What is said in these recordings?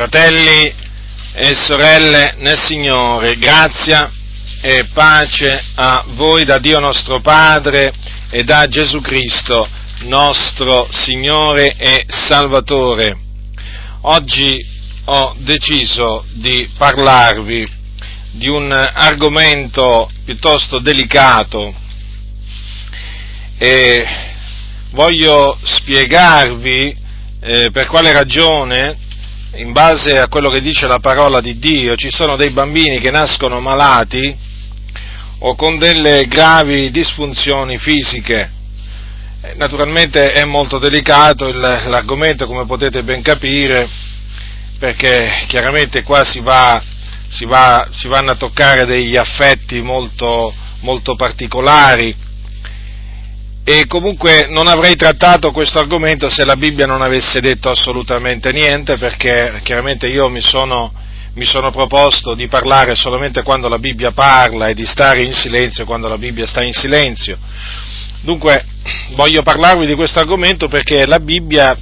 Fratelli e sorelle nel Signore, grazia e pace a voi da Dio nostro Padre e da Gesù Cristo, nostro Signore e Salvatore. Oggi ho deciso di parlarvi di un argomento piuttosto delicato e voglio spiegarvi eh, per quale ragione in base a quello che dice la parola di Dio, ci sono dei bambini che nascono malati o con delle gravi disfunzioni fisiche. Eh, naturalmente è molto delicato l'argomento, come potete ben capire, perché chiaramente qua si, va, si, va, si vanno a toccare degli affetti molto, molto particolari e comunque non avrei trattato questo argomento se la Bibbia non avesse detto assolutamente niente, perché chiaramente io mi sono, mi sono proposto di parlare solamente quando la Bibbia parla e di stare in silenzio quando la Bibbia sta in silenzio. Dunque voglio parlarvi di questo argomento perché la Bibbia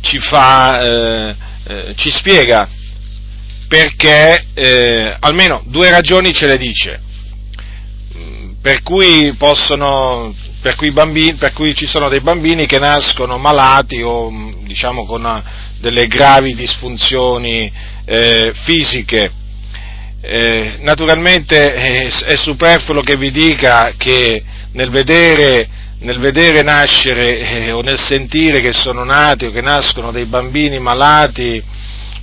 ci fa, eh, eh, ci spiega perché eh, almeno due ragioni ce le dice per cui possono per cui, bambini, per cui, ci sono dei bambini che nascono malati o diciamo con delle gravi disfunzioni eh, fisiche. Eh, naturalmente è, è, superfluo che vi dica che nel vedere, nel vedere nascere eh, o nel sentire che sono nati o che nascono dei bambini malati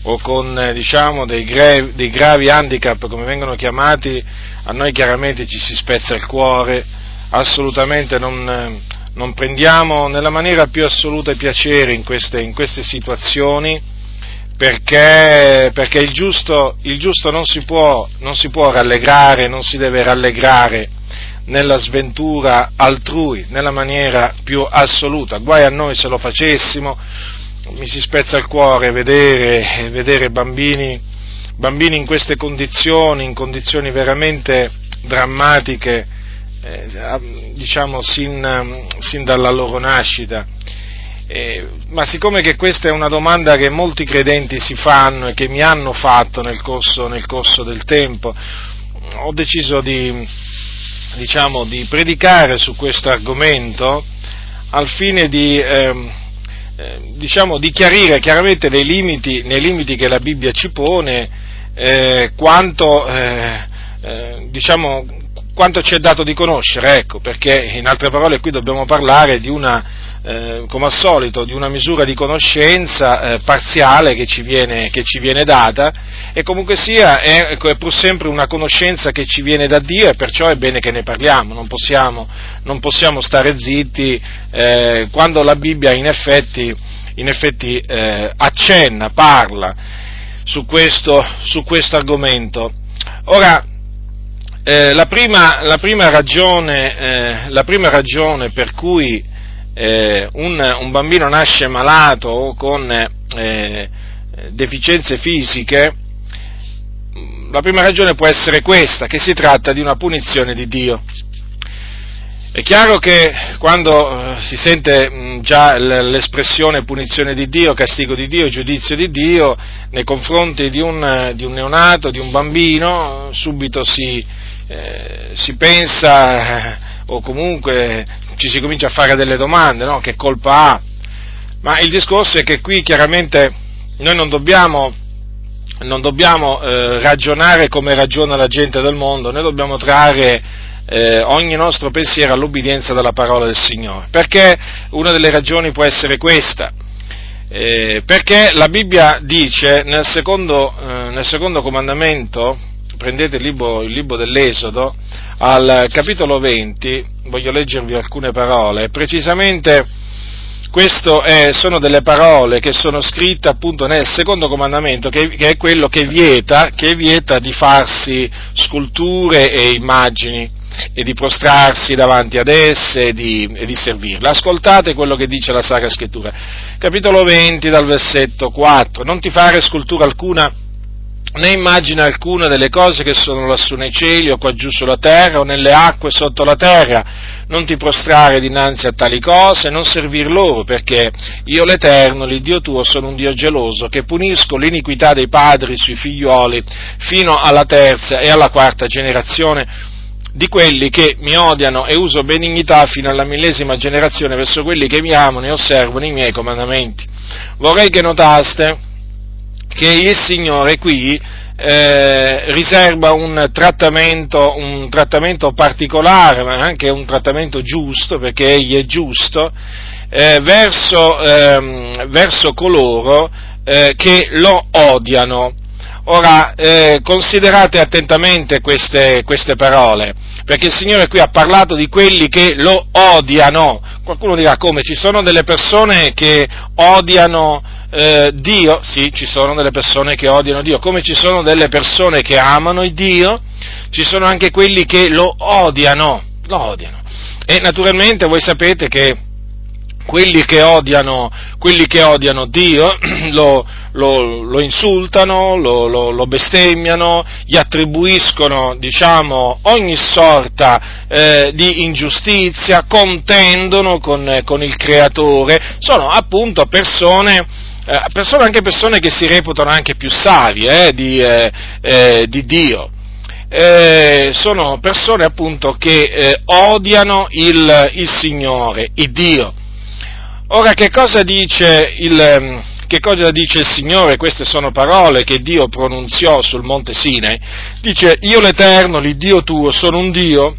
o con eh, diciamo, dei, gravi, dei gravi handicap come vengono chiamati, a noi chiaramente ci si spezza il cuore, assolutamente non, non prendiamo nella maniera più assoluta piacere in queste, in queste situazioni, perché, perché il, giusto, il, giusto, non si, può, non si può rallegrare, non si deve rallegrare nella sventura altrui, nella maniera più assoluta. Guai a noi se lo facessimo, mi si spezza il cuore vedere, vedere bambini, bambini in queste condizioni, in condizioni veramente drammatiche, eh, diciamo sin, sin, dalla loro nascita. Eh, ma siccome che questa è una domanda che molti credenti si fanno e che mi hanno fatto nel corso, nel corso del tempo, ho deciso di, diciamo, di, predicare su questo argomento al fine di, eh, diciamo, di chiarire chiaramente nei limiti, nei limiti, che la Bibbia ci pone eh, quanto, eh, eh, diciamo, quanto ci è dato di conoscere, ecco, perché in altre parole qui dobbiamo parlare di una, eh, come al solito, di una misura di conoscenza eh, parziale che ci, viene, che ci, viene, data e comunque sia è, ecco, è, pur sempre una conoscenza che ci viene da Dio e perciò è bene che ne parliamo, non possiamo, non possiamo stare zitti eh, quando la Bibbia in effetti, in effetti eh, accenna, parla su questo, su questo argomento. Ora, eh, la, prima, la, prima ragione, eh, la, prima, ragione, per cui eh, un, un, bambino nasce malato o con eh, deficienze fisiche, la prima ragione può essere questa, che si tratta di una punizione di Dio. È chiaro che quando eh, si sente mm, già l'espressione punizione di Dio, castigo di Dio, giudizio di Dio nei confronti di un, di un neonato, di un bambino, subito si, eh, si pensa o comunque ci si comincia a fare delle domande, no? che colpa ha? Ma il discorso è che qui chiaramente noi non dobbiamo, non dobbiamo eh, ragionare come ragiona la gente del mondo, noi dobbiamo trarre eh, ogni nostro pensiero all'ubbidienza della parola del Signore. Perché una delle ragioni può essere questa. Eh, perché la Bibbia dice nel secondo, eh, nel secondo comandamento, prendete il libro, il libro, dell'Esodo, al capitolo 20, voglio leggervi alcune parole, precisamente queste sono delle parole che sono scritte appunto nel secondo comandamento, che, che è quello che vieta, che vieta di farsi sculture e immagini e di prostrarsi davanti ad esse e di, e di servirle. Ascoltate quello che dice la Sacra Scrittura. Capitolo 20 dal versetto 4. Non ti fare scultura alcuna né immagina alcuna delle cose che sono lassù nei cieli o qua giù sulla terra o nelle acque sotto la terra. Non ti prostrare dinanzi a tali cose, non servir loro, perché io l'Eterno, l'Iddio tuo, sono un Dio geloso, che punisco l'iniquità dei padri sui figlioli fino alla terza e alla quarta generazione di quelli che mi odiano e uso benignità fino alla millesima generazione verso quelli che mi amano e osservano i miei comandamenti. Vorrei che notaste che il Signore qui eh, riserva un trattamento, un trattamento, particolare, ma anche un trattamento giusto, perché egli è giusto, eh, verso, ehm, verso, coloro eh, che lo odiano. Ora, eh, considerate attentamente queste, queste, parole, perché il Signore qui ha parlato di quelli che lo odiano. Qualcuno dirà come? Ci sono delle persone che odiano eh, Dio? Sì, ci sono delle persone che odiano Dio, come ci sono delle persone che amano Dio, ci sono anche quelli che lo odiano, lo odiano. E naturalmente voi sapete che quelli che odiano, quelli che odiano Dio lo, lo, lo insultano, lo, lo, bestemmiano, gli attribuiscono diciamo, ogni sorta eh, di ingiustizia, contendono con, con, il Creatore, sono appunto persone, eh, persone, anche persone che si reputano anche più savie eh, di, eh, eh, di, Dio. Eh, sono persone appunto che odiano il, il Signore, il Dio. Ora che cosa dice il, ehm, che cosa dice il Signore? Queste sono parole che Dio pronunziò sul monte Sinai. Dice, io l'Eterno, l'Iddio tuo, sono un Dio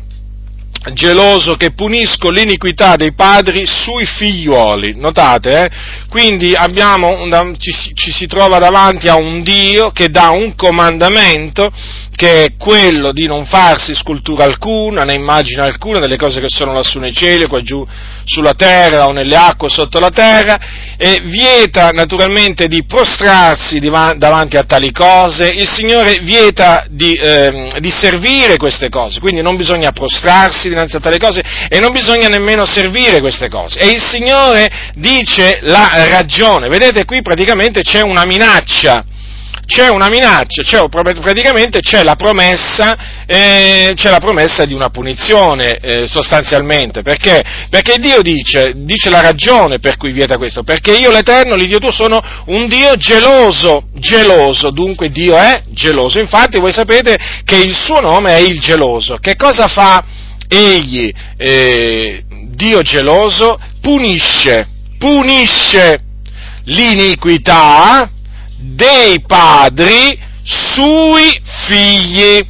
geloso che punisco l'iniquità dei padri sui figliuoli. Notate, eh? Quindi un, ci, ci, si trova davanti a un Dio che dà un comandamento che è quello di non farsi scultura alcuna, né immagine alcuna delle cose che sono lassù nei cieli, qua giù sulla terra o nelle acque sotto la terra, e vieta naturalmente di prostrarsi davanti a tali cose, il Signore vieta di, eh, di servire queste cose, quindi non bisogna prostrarsi dinanzi a tali cose e non bisogna nemmeno servire queste cose. E il Signore dice la ragione, vedete qui praticamente c'è una minaccia. C'è una minaccia, c'è, praticamente c'è la, promessa, eh, c'è la promessa di una punizione eh, sostanzialmente, perché? Perché Dio dice, dice la ragione per cui vieta questo, perché io l'Eterno, l'Iddio tuo, sono un Dio geloso, geloso, dunque Dio è geloso, infatti voi sapete che il suo nome è il geloso, che cosa fa egli, eh, Dio geloso, punisce, punisce l'iniquità, dei padri sui figli.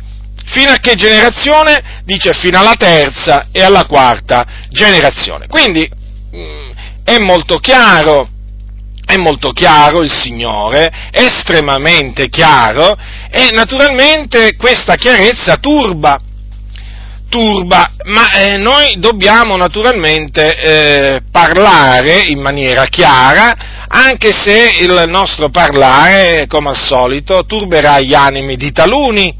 Fino a che generazione? Dice fino alla terza e alla quarta generazione. Quindi mm, è molto chiaro, è molto chiaro il Signore, estremamente chiaro, e naturalmente questa chiarezza turba, turba, ma eh, noi dobbiamo naturalmente eh, parlare in maniera chiara, anche se il nostro parlare, come al solito, turberà gli animi di taluni,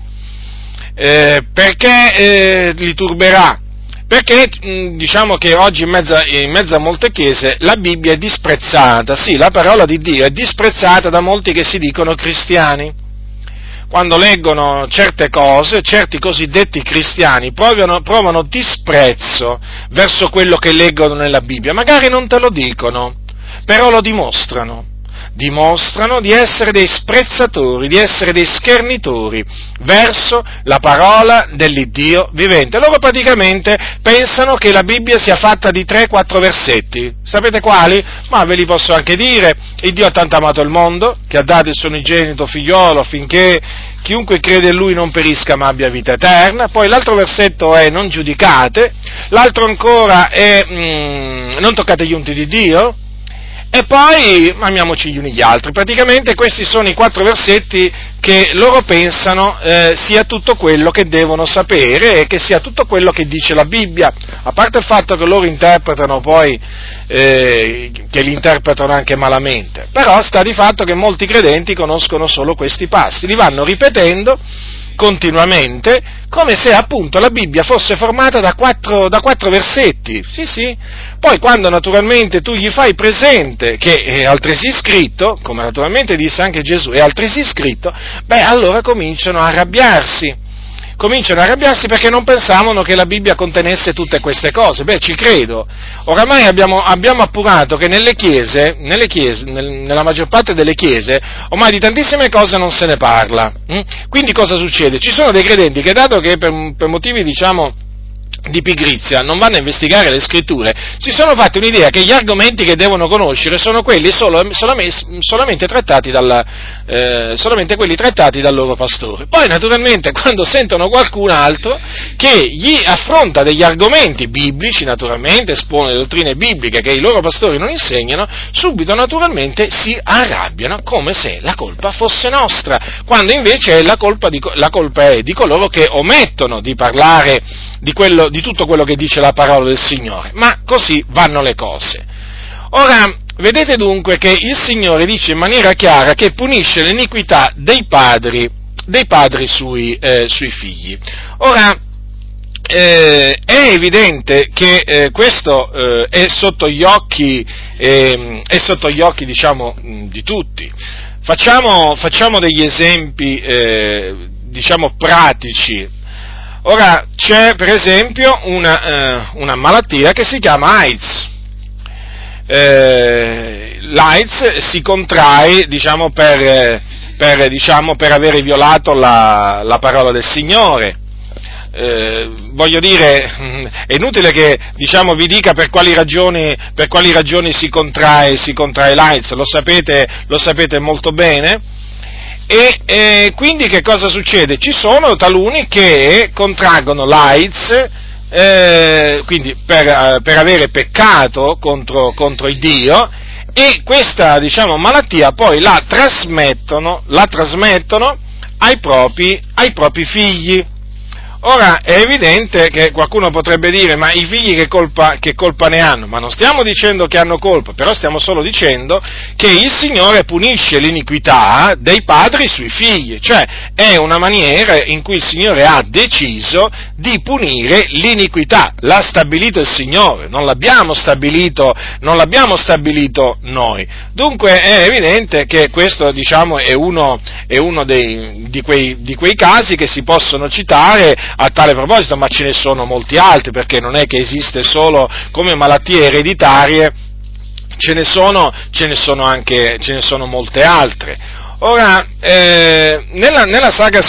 eh, perché eh, li turberà? Perché diciamo che oggi in mezzo, in mezzo, a molte chiese la Bibbia è disprezzata, sì, la parola di Dio è disprezzata da molti che si dicono cristiani. Quando leggono certe cose, certi cosiddetti cristiani provano, provano disprezzo verso quello che leggono nella Bibbia, magari non te lo dicono, però lo dimostrano. Dimostrano di essere dei sprezzatori, di essere dei schernitori verso la parola dell'Iddio vivente. Loro praticamente pensano che la Bibbia sia fatta di 3-4 versetti. Sapete quali? Ma ve li posso anche dire. Il Dio ha tanto amato il mondo, che ha dato il suo unigenito figliolo affinché chiunque crede in lui non perisca ma abbia vita eterna, poi l'altro versetto è non giudicate, l'altro ancora è mm, non toccate gli unti di Dio, e poi amiamoci gli uni gli altri. Praticamente questi sono i quattro versetti che loro pensano eh, sia tutto quello che devono sapere e che sia tutto quello che dice la Bibbia, a parte il fatto che loro interpretano poi, eh, che li interpretano anche malamente, però sta di fatto che molti credenti conoscono solo questi passi, li vanno ripetendo continuamente, come se appunto la Bibbia fosse formata da quattro, da quattro versetti. Sì, sì. Poi quando naturalmente tu gli fai presente che è altresì scritto, come naturalmente disse anche Gesù, è altresì scritto, beh allora cominciano a arrabbiarsi cominciano a arrabbiarsi perché non pensavano che la Bibbia contenesse tutte queste cose. Beh, ci credo. Oramai abbiamo, abbiamo appurato che nelle chiese, nelle chiese nel, nella maggior parte delle chiese, ormai di tantissime cose non se ne parla. Hm? Quindi cosa succede? Ci sono dei credenti che dato che per, per motivi, diciamo, di pigrizia, non vanno a investigare le scritture, si sono fatti un'idea che gli argomenti che devono conoscere sono quelli solo, solamente, trattati dal, eh, solamente quelli trattati dal loro pastore. Poi naturalmente quando sentono qualcun altro che gli affronta degli argomenti biblici, naturalmente espone dottrine bibliche che i loro pastori non insegnano, subito naturalmente si arrabbiano come se la colpa fosse nostra, quando invece la colpa, di, la colpa è di coloro che omettono di parlare di quello, di tutto quello che dice la parola del Signore, ma così vanno le cose. Ora, vedete dunque che il Signore dice in maniera chiara che punisce l'iniquità dei padri, dei padri sui, eh, sui figli. Ora, eh, è evidente che eh, questo eh, è sotto gli occhi, ehm, è sotto gli occhi diciamo, di tutti. Facciamo, facciamo degli esempi eh, diciamo, pratici Ora, c'è per esempio una, eh, una malattia che si chiama AIDS. Eh, L'AIDS si contrae, diciamo, per, per, diciamo, per avere violato la, la, parola del Signore. Eh, voglio dire, è inutile che diciamo, vi dica per quali ragioni, per quali ragioni si, contrae, si contrae l'AIDS, lo sapete, lo sapete molto bene e eh, quindi che cosa succede? Ci sono taluni che contraggono l'AIDS, eh, quindi per, eh, per, avere peccato contro, contro il Dio, e questa diciamo, malattia poi la trasmettono, la trasmettono ai, propri, ai propri figli. Ora è evidente che qualcuno potrebbe dire ma i figli che colpa, che colpa, ne hanno? Ma non stiamo dicendo che hanno colpa, però stiamo solo dicendo che il Signore punisce l'iniquità dei padri sui figli, cioè è una maniera in cui il Signore ha deciso di punire l'iniquità, l'ha stabilito il Signore, non l'abbiamo stabilito, non l'abbiamo stabilito noi. Dunque è evidente che questo diciamo, è uno, è uno dei, di, quei, di quei casi che si possono citare a tale proposito, ma ce ne sono molti altri, perché non è che esiste solo come malattie ereditarie, ce ne sono, ce ne sono anche, ce ne sono molte altre. Ora, eh, nella, nella, Sacra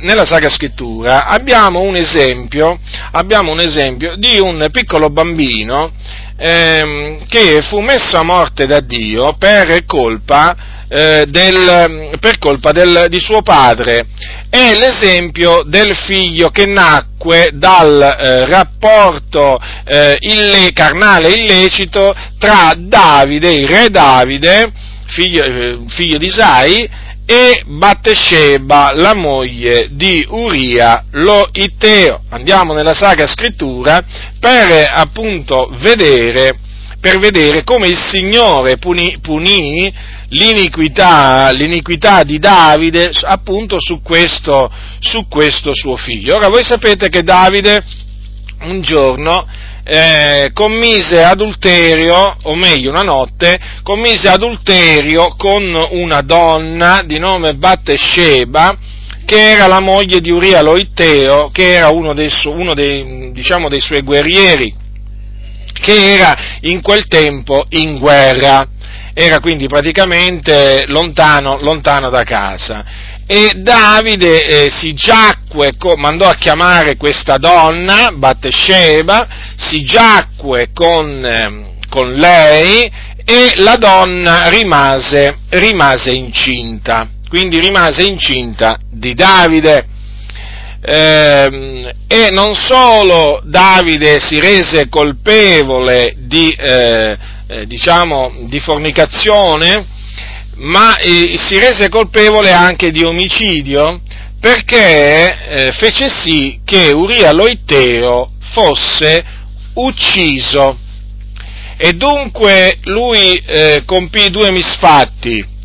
nella, Sacra Scrittura, abbiamo un esempio, abbiamo un esempio di un piccolo bambino eh, che fu messo a morte da Dio per colpa eh, del, per colpa del, di suo padre. È l'esempio del figlio che nacque dal eh, rapporto eh, ille, carnale illecito tra Davide, il re Davide, figlio, eh, figlio di Isai, e Battesheba, la moglie di Uria lo Itteo. Andiamo nella Sacra Scrittura per appunto vedere, per vedere come il Signore punì, punì l'iniquità, l'iniquità di Davide appunto su questo, su questo suo figlio. Ora voi sapete che Davide un giorno eh, commise adulterio, o meglio una notte, commise adulterio con una donna di nome Battesheba, che era la moglie di Uria Loiteo, che era uno, dei, uno dei, diciamo, dei suoi guerrieri, che era in quel tempo in guerra era quindi praticamente lontano, lontano da casa. E Davide eh, si giacque, mandò a chiamare questa donna, Battesheba, si giacque con, eh, con lei e la donna rimase, rimase incinta, quindi rimase incinta di Davide. Eh, e non solo Davide si rese colpevole di, eh, eh, diciamo, di fornicazione, ma eh, si rese colpevole anche di omicidio perché eh, fece sì che Uria Loiteo fosse ucciso e dunque lui eh, compì due misfatti.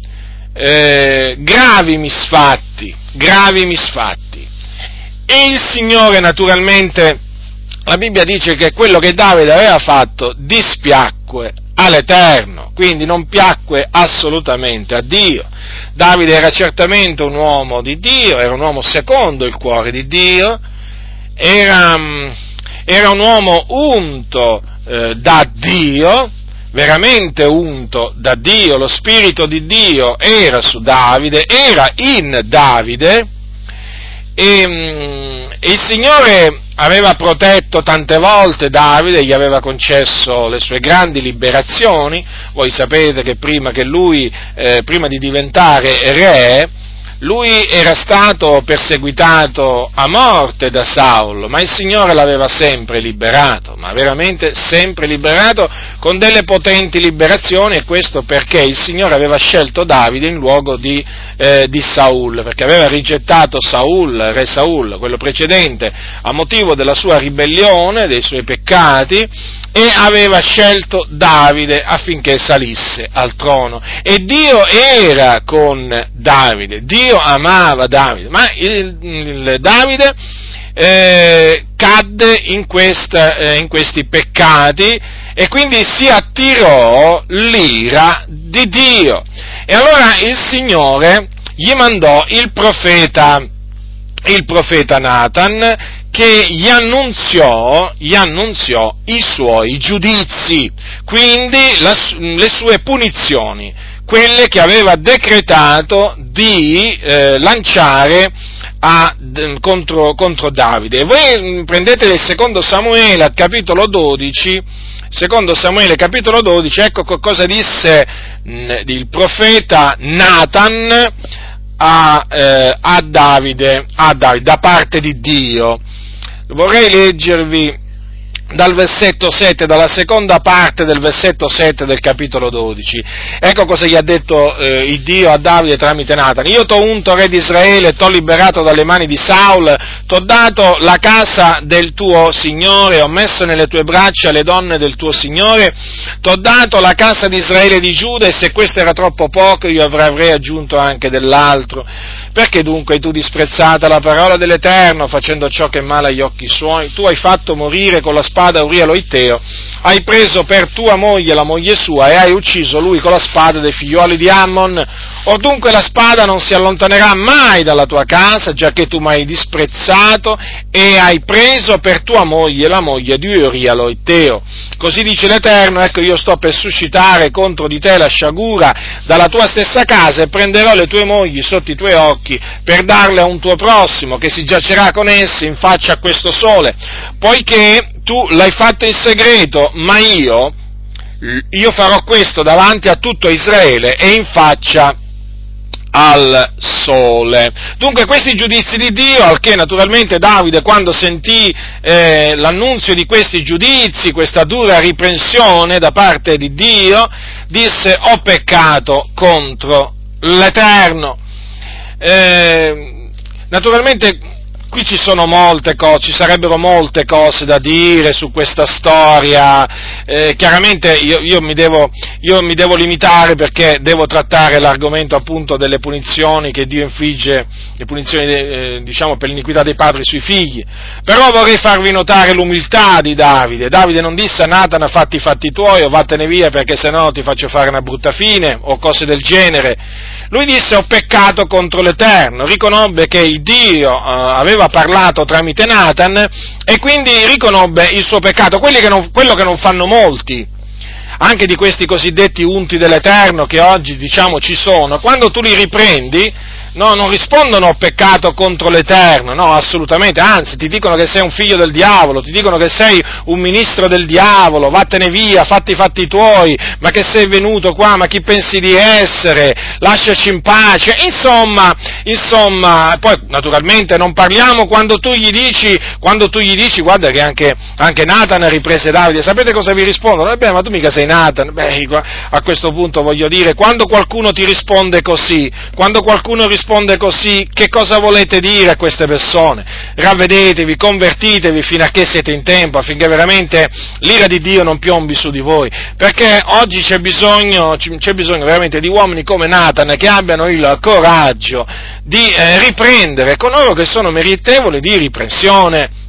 eh, gravi misfatti, gravi misfatti. E il Signore naturalmente, la Bibbia dice che quello che Davide aveva fatto dispiacque all'Eterno, quindi non piacque assolutamente a Dio. Davide era certamente un uomo di Dio, era un uomo secondo il cuore di Dio, era, era un uomo unto eh, da Dio, veramente unto da Dio, lo Spirito di Dio era su Davide, era in Davide, e, mm, e, il Signore aveva protetto tante volte Davide, gli aveva concesso le sue grandi liberazioni, voi sapete che prima che lui, eh, prima di diventare re, lui era stato perseguitato a morte da Saulo, ma il Signore l'aveva sempre liberato, ma veramente sempre liberato con delle potenti liberazioni e questo perché il Signore aveva scelto Davide in luogo di, eh, di Saul, perché aveva rigettato Saul, re Saul, quello precedente, a motivo della sua ribellione, dei suoi peccati e aveva scelto Davide affinché salisse al trono. E Dio era con Davide, Dio amava Davide, ma il, il Davide eh, cadde in, questa, eh, in questi peccati e quindi si attirò l'ira di Dio. E allora il Signore gli mandò il profeta, il profeta Nathan che gli annunziò, gli annunziò i suoi giudizi, quindi la, le sue punizioni, quelle che aveva decretato di eh, lanciare a, contro, contro, Davide. Voi prendete il secondo Samuele al capitolo 12, secondo Samuele capitolo 12, ecco cosa disse mh, il profeta Nathan a, eh, a, Davide, a Davide, da parte di Dio vorrei leggervi dal versetto 7, dalla seconda parte del versetto 7 del capitolo 12. Ecco cosa gli ha detto eh, il Dio a Davide tramite Nathan. Io t'ho unto re di Israele, t'ho liberato dalle mani di Saul, t'ho dato la casa del tuo Signore, ho messo nelle tue braccia le donne del tuo Signore, t'ho dato la casa di Israele e di Giuda e se questo era troppo poco io avrei aggiunto anche dell'altro. Perché dunque hai tu disprezzata la parola dell'Eterno facendo ciò che è male agli occhi suoi? Tu hai fatto morire con la spada Uria lo Itteo, hai preso per tua moglie la moglie sua e hai ucciso lui con la spada dei figlioli di Ammon. Or dunque la spada non si allontanerà mai dalla tua casa, già che tu mi hai disprezzato e hai preso per tua moglie la moglie di Uria lo Itteo. Così dice l'Eterno, ecco io sto per suscitare contro di te la sciagura dalla tua stessa casa e prenderò le tue mogli sotto i tuoi occhi per darle a un tuo prossimo che si giacerà con esse in faccia a questo sole, poiché tu l'hai fatto in segreto, ma io, io farò questo davanti a tutto Israele e in faccia al sole. Dunque questi giudizi di Dio, al che naturalmente Davide quando sentì eh, l'annunzio di questi giudizi, questa dura riprensione da parte di Dio, disse ho peccato contro l'Eterno. Eh, naturalmente qui ci sono molte cose, ci sarebbero molte cose da dire su questa storia, eh, chiaramente io, io, mi devo, io, mi devo, limitare perché devo trattare l'argomento appunto delle punizioni che Dio infligge, le punizioni eh, diciamo per l'iniquità dei padri sui figli, però vorrei farvi notare l'umiltà di Davide, Davide non disse a Natana fatti i fatti tuoi o vattene via perché se no ti faccio fare una brutta fine o cose del genere, lui disse ho peccato contro l'Eterno, riconobbe che il Dio eh, aveva parlato tramite Nathan e quindi riconobbe il suo peccato, che non, quello che non fanno molti, anche di questi cosiddetti unti dell'Eterno che oggi diciamo ci sono, quando tu li riprendi no, non rispondono ho peccato contro l'Eterno, no, assolutamente, anzi ti dicono che sei un figlio del diavolo, ti dicono che sei un ministro del diavolo, vattene via, fatti i fatti tuoi, ma che sei venuto qua, ma chi pensi di essere, lasciaci in pace, insomma, insomma, poi naturalmente non parliamo quando tu gli dici, quando tu gli dici, guarda che anche, anche Nathan riprese Davide, sapete cosa vi rispondono? Eh beh, ma tu mica sei Nathan, beh, a questo punto voglio dire, quando qualcuno ti risponde così, quando qualcuno risponde risponde così, che cosa volete dire a queste persone? Ravvedetevi, convertitevi fino a che siete in tempo, affinché veramente l'ira di Dio non piombi su di voi, perché oggi c'è bisogno, c'è bisogno veramente di uomini come Nathan che abbiano il coraggio di eh, riprendere coloro che sono meritevoli di riprensione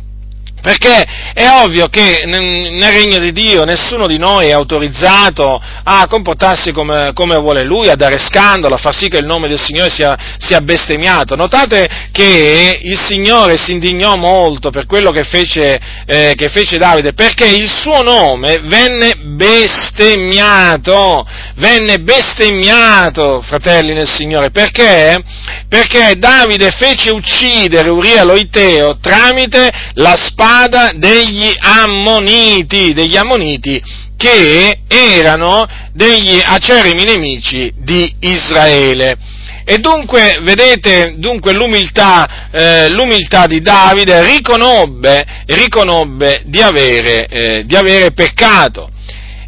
perché è ovvio che nel regno di Dio nessuno di noi è autorizzato a comportarsi come, come vuole lui, a dare scandalo, a far sì che il nome del Signore sia, sia, bestemmiato. Notate che il Signore si indignò molto per quello che fece, eh, che fece Davide, perché il suo nome venne bestemmiato, venne bestemmiato, fratelli nel Signore, perché? Perché Davide fece uccidere Uria Loiteo tramite la spada spada degli ammoniti, degli ammoniti che erano degli acerimi nemici di Israele. E dunque, vedete, dunque l'umiltà, eh, l'umiltà di Davide riconobbe, riconobbe di, avere, eh, di avere peccato.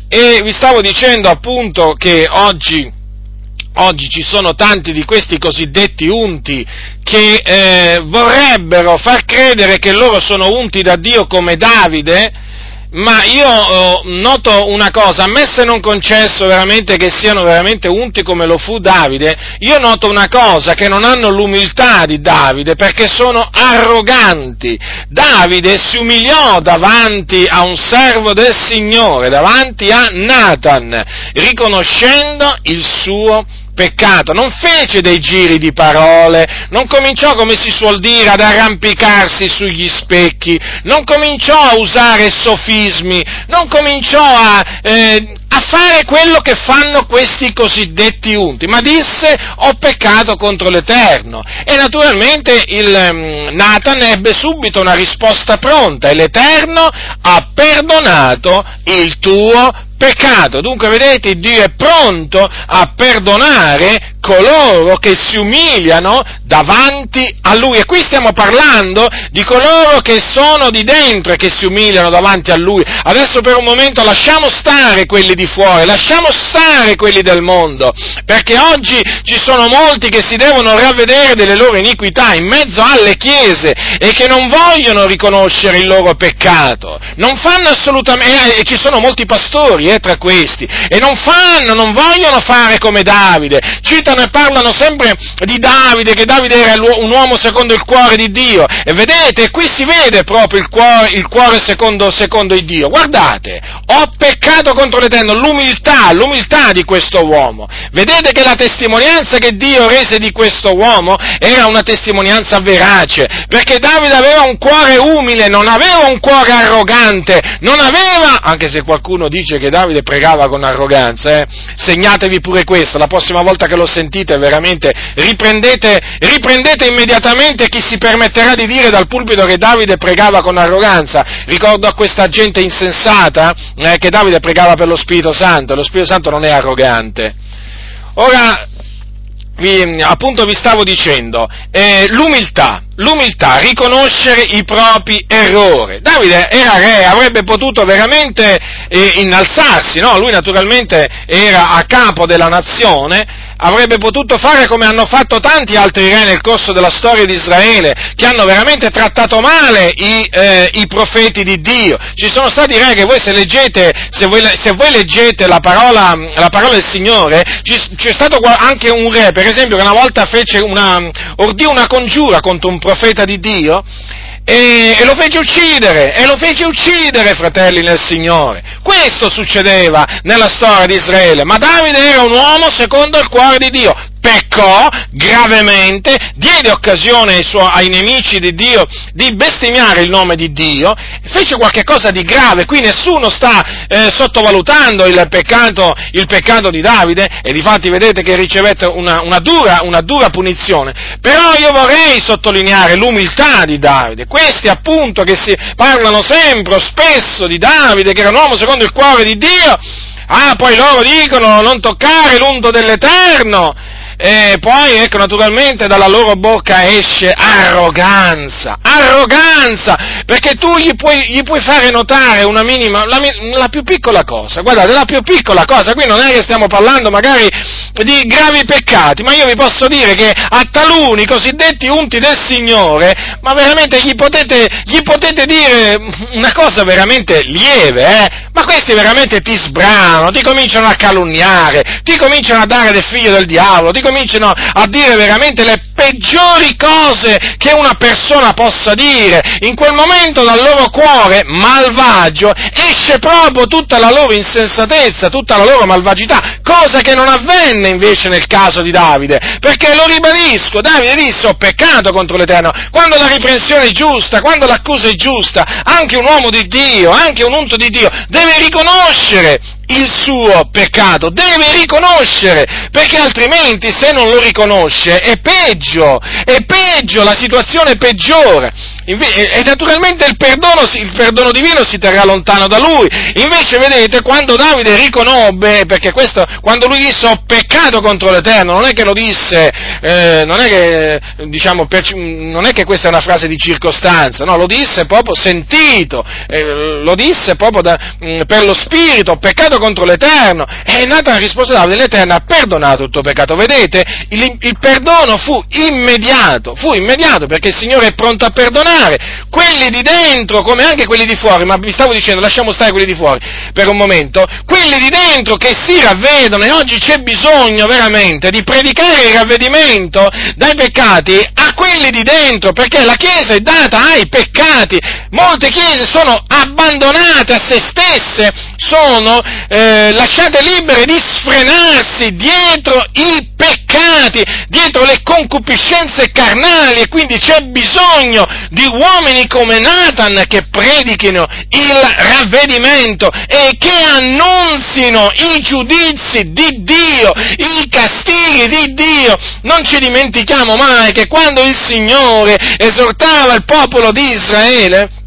E vi stavo dicendo appunto che oggi Oggi ci sono tanti di questi cosiddetti unti che eh, vorrebbero far credere che loro sono unti da Dio come Davide, ma io oh, noto una cosa, a me se non concesso veramente che siano veramente unti come lo fu Davide, io noto una cosa, che non hanno l'umiltà di Davide perché sono arroganti. Davide si umiliò davanti a un servo del Signore, davanti a Nathan, riconoscendo il suo peccato, non fece dei giri di parole, non cominciò, come si suol dire, ad arrampicarsi sugli specchi, non cominciò a usare sofismi, non cominciò a, eh, a fare quello che fanno questi cosiddetti unti, ma disse ho peccato contro l'Eterno. E naturalmente il um, Nathan ebbe subito una risposta pronta e l'Eterno ha perdonato il tuo peccato. Dunque, vedete, Dio è pronto a perdonare coloro che si umiliano davanti a Lui. E qui stiamo parlando di coloro che sono di dentro e che si umiliano davanti a Lui. Adesso per un momento lasciamo stare quelli di fuori, lasciamo stare quelli del mondo, perché oggi ci sono molti che si devono ravvedere delle loro iniquità in mezzo alle chiese e che non vogliono riconoscere il loro peccato. Non fanno assolutamente, e ci sono molti pastori eh, tra questi, e non fanno, non vogliono fare come Davide. Citano e parlano sempre di Davide, che Davide era un uomo secondo il cuore di Dio. E vedete, qui si vede proprio il cuore, il cuore secondo, secondo il Dio. Guardate, ho peccato contro l'Eterno, l'umiltà, l'umiltà di questo uomo. Vedete che la testimonianza che Dio rese di questo uomo era una testimonianza verace, perché Davide aveva un cuore umile, non aveva un cuore arrogante, non aveva, anche se qualcuno dice che Davide pregava con arroganza, eh, segnatevi pure questo, la prossima volta che lo sentite sentite veramente, riprendete, riprendete immediatamente chi si permetterà di dire dal pulpito che Davide pregava con arroganza. Ricordo a questa gente insensata eh, che Davide pregava per lo Spirito Santo, lo Spirito Santo non è arrogante. Ora, vi, appunto vi stavo dicendo, eh, l'umiltà, l'umiltà, riconoscere i propri errori. Davide era re, avrebbe potuto veramente eh, innalzarsi, no? Lui naturalmente era a capo della nazione, avrebbe potuto fare come hanno fatto tanti altri re nel corso della storia di Israele, che hanno veramente trattato male i, eh, i profeti di Dio. Ci sono stati re che voi se leggete, se voi, se voi leggete la parola, la parola, del Signore, ci, c'è stato anche un re, per esempio, che una volta fece una, ordì una congiura contro un profeta di Dio, e, e, lo fece uccidere, e lo fece uccidere, fratelli nel Signore. Questo succedeva nella storia di Israele, ma Davide era un uomo secondo il cuore di Dio, peccò gravemente, diede occasione ai, suoi, ai nemici di Dio di bestemmiare il nome di Dio, fece qualcosa di grave, qui nessuno sta eh, sottovalutando il peccato, il peccato, di Davide e difatti vedete che ricevette una, una, dura, una dura punizione, però io vorrei sottolineare l'umiltà di Davide, questi appunto che si parlano sempre, spesso di Davide, che era un uomo secondo il cuore di Dio, ah poi loro dicono non toccare l'unto dell'Eterno, e poi, ecco, naturalmente dalla loro bocca esce arroganza, arroganza, perché tu gli puoi, gli puoi fare notare una minima, la, la, più piccola cosa, guardate, la più piccola cosa, qui non è che stiamo parlando magari di gravi peccati, ma io vi posso dire che a taluni cosiddetti unti del Signore, ma veramente gli potete, gli potete dire una cosa veramente lieve, eh? ma questi veramente ti sbranano, ti cominciano a calunniare, ti cominciano a dare del figlio del diavolo, ti cominciano a dire veramente le peggiori cose che una persona possa dire. In quel momento dal loro cuore malvagio esce proprio tutta la loro insensatezza, tutta la loro malvagità, cosa che non avvenne invece nel caso di Davide, perché lo ribadisco, Davide disse ho peccato contro l'Eterno, quando la riprensione è giusta, quando l'accusa è giusta, anche un uomo di Dio, anche un unto di Dio deve riconoscere il suo peccato, deve riconoscere, perché altrimenti se non lo riconosce è peggio, è peggio, la situazione peggiora. E naturalmente il perdono, il perdono, divino si terrà lontano da lui. Invece, vedete, quando Davide riconobbe, perché questo, quando lui disse ho peccato contro l'Eterno, non è che lo disse, eh, non, è che, diciamo, per, non è che questa è una frase di circostanza, no, lo disse proprio sentito, eh, lo disse proprio da, mh, per lo Spirito, ho peccato peccato contro l'Eterno. E Nathan rispose Davide, l'Eterno ha perdonato il tuo peccato. Vedete, il, il, perdono fu immediato, fu immediato perché il Signore è pronto a perdonare quelli di dentro come anche quelli di fuori, ma vi stavo dicendo, lasciamo stare quelli di fuori per un momento, quelli di dentro che si ravvedono e oggi c'è bisogno veramente di predicare il ravvedimento dai peccati a quelli di dentro, perché la Chiesa è data ai peccati, molte Chiese sono abbandonate a se stesse, sono eh, lasciate libere di sfrenarsi dietro i peccati, dietro le concupiscenze carnali e quindi c'è bisogno di uomini come Nathan che predichino il ravvedimento e che annunzino i giudizi di Dio, i castighi di Dio. Non ci dimentichiamo mai che quando il Signore esortava il popolo di Israele,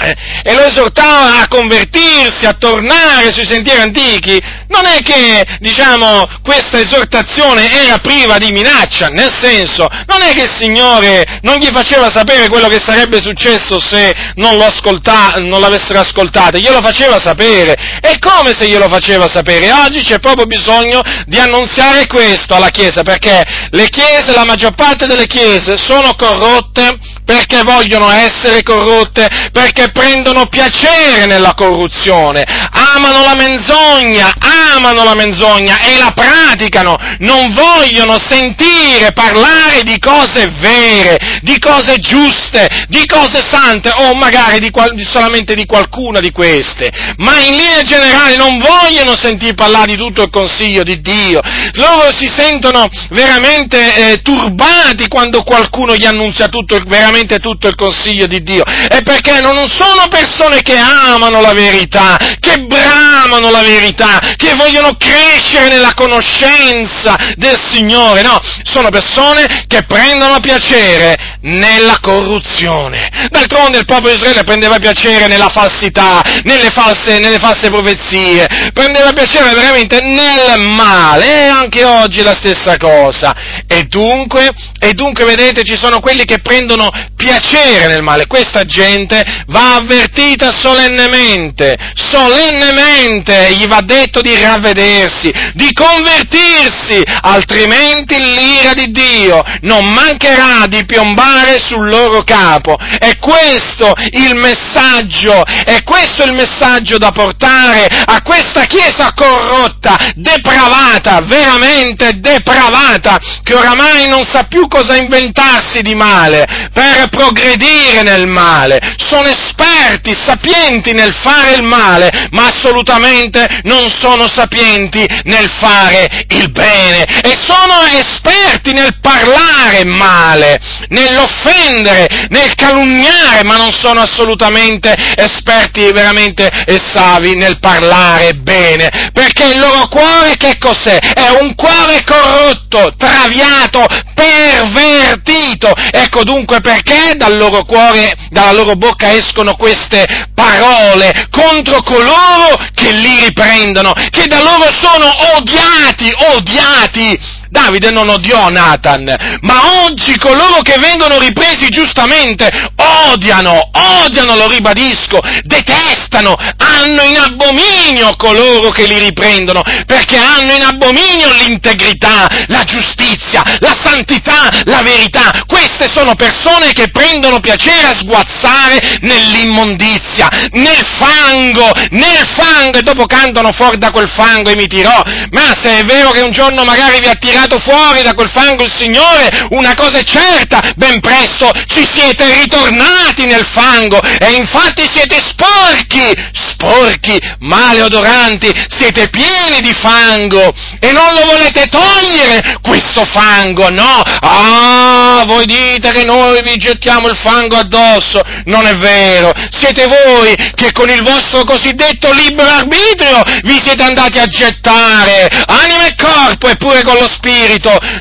eh, e lo esortava a convertirsi, a tornare sui sentieri antichi, non è che, diciamo, questa esortazione era priva di minaccia, nel senso, non è che il Signore non gli faceva sapere quello che sarebbe successo se non, lo ascolta, non l'avessero ascoltato, glielo faceva sapere, e come se glielo faceva sapere? Oggi c'è proprio bisogno di annunziare questo alla Chiesa, perché le Chiese, la maggior parte delle Chiese sono corrotte perché vogliono essere corrotte, perché prendono piacere nella corruzione, amano la menzogna, amano la menzogna e la praticano, non vogliono sentire parlare di cose vere, di cose giuste, di cose sante o magari di qual- solamente di qualcuna di queste, ma in linea generale non vogliono sentire parlare di tutto il consiglio di Dio, loro si sentono veramente eh, turbati quando qualcuno gli annuncia tutto, veramente tutto il consiglio di Dio, è perché non sono persone che amano la verità, che bramano la verità, che vogliono crescere nella conoscenza del Signore, no, sono persone che prendono piacere nella corruzione. D'altronde il popolo di Israele prendeva piacere nella falsità, nelle false, nelle false profezie, prendeva piacere veramente nel male, e anche oggi è la stessa cosa. E dunque, e dunque, vedete, ci sono quelli che prendono piacere nel male. Questa gente va avvertita solennemente, solennemente gli va detto di ravvedersi, di convertirsi, altrimenti l'ira di Dio non mancherà di piombare sul loro capo. È questo il messaggio, è questo il messaggio da portare a questa Chiesa corrotta, depravata, veramente depravata, che oramai non sa più cosa inventarsi di male per progredire nel male. Sono esperti, sapienti nel fare il male, ma assolutamente non sono sapienti nel fare il bene e sono esperti nel parlare male, nell'offendere, nel calunniare, ma non sono assolutamente esperti veramente e savi nel parlare bene, perché il loro cuore che cos'è? È un cuore corrotto, traviato, pervertito. Ecco dunque perché dal loro cuore, dalla loro bocca escono queste parole contro coloro che li riprendono, che da loro sono odiati, odiati Davide non odiò Nathan, ma oggi coloro che vengono ripresi giustamente odiano, odiano, lo ribadisco, detestano, hanno in abominio coloro che li riprendono, perché hanno in abominio l'integrità, la giustizia, la santità, la verità. Queste sono persone che prendono piacere a sguazzare nell'immondizia, nel fango, nel fango, e dopo cantano fuori da quel fango e mi tirò. Ma se è vero che un giorno magari vi ha tirato fuori da quel fango il Signore, una cosa è certa, ben presto ci siete ritornati nel fango e infatti siete sporchi, sporchi, maleodoranti, siete pieni di fango e non lo volete togliere questo fango, no? Ah, voi dite che noi vi gettiamo il fango addosso, non è vero, siete voi che con il vostro cosiddetto libero arbitrio vi siete andati a gettare anima e corpo e pure con lo spirito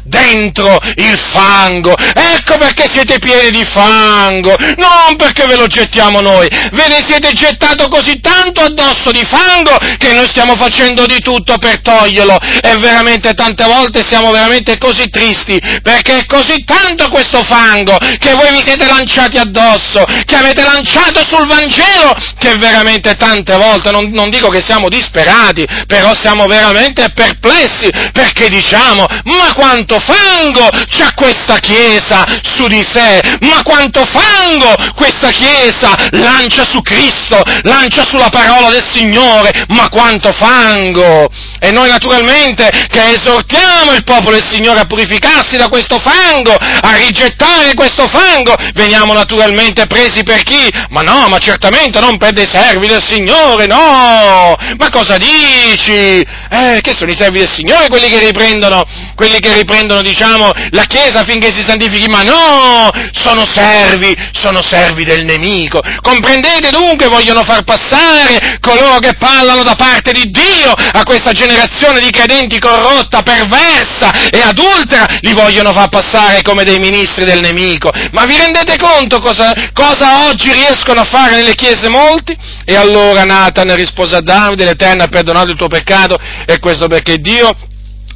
dentro il fango. Ecco perché siete pieni di fango, non perché ve lo gettiamo noi, ve ne siete gettato così tanto addosso di fango che noi stiamo facendo di tutto per toglierlo e veramente tante volte siamo veramente così tristi perché è così tanto questo fango che voi vi siete lanciati addosso, che avete lanciato sul Vangelo che veramente tante volte, non, non dico che siamo disperati, però siamo veramente perplessi perché diciamo ma quanto fango c'ha questa Chiesa su di sé, ma quanto fango questa Chiesa lancia su Cristo, lancia sulla parola del Signore, ma quanto fango! E noi naturalmente che esortiamo il popolo del Signore a purificarsi da questo fango, a rigettare questo fango, veniamo naturalmente presi per chi? Ma no, ma certamente non per dei servi del Signore, no! Ma cosa dici? Eh, che sono i servi del Signore quelli che riprendono, quelli che riprendono, diciamo, la Chiesa affinché si santifichi? Ma no! Sono servi, sono servi del nemico. Comprendete dunque? Vogliono far passare coloro che parlano da parte di Dio a questa generazione di credenti corrotta, perversa e adultera, li vogliono far passare come dei ministri del nemico. Ma vi rendete conto cosa, cosa oggi riescono a fare nelle chiese molti? E allora Nathan rispose a Davide, l'Eterno ha perdonato il tuo peccato e questo perché Dio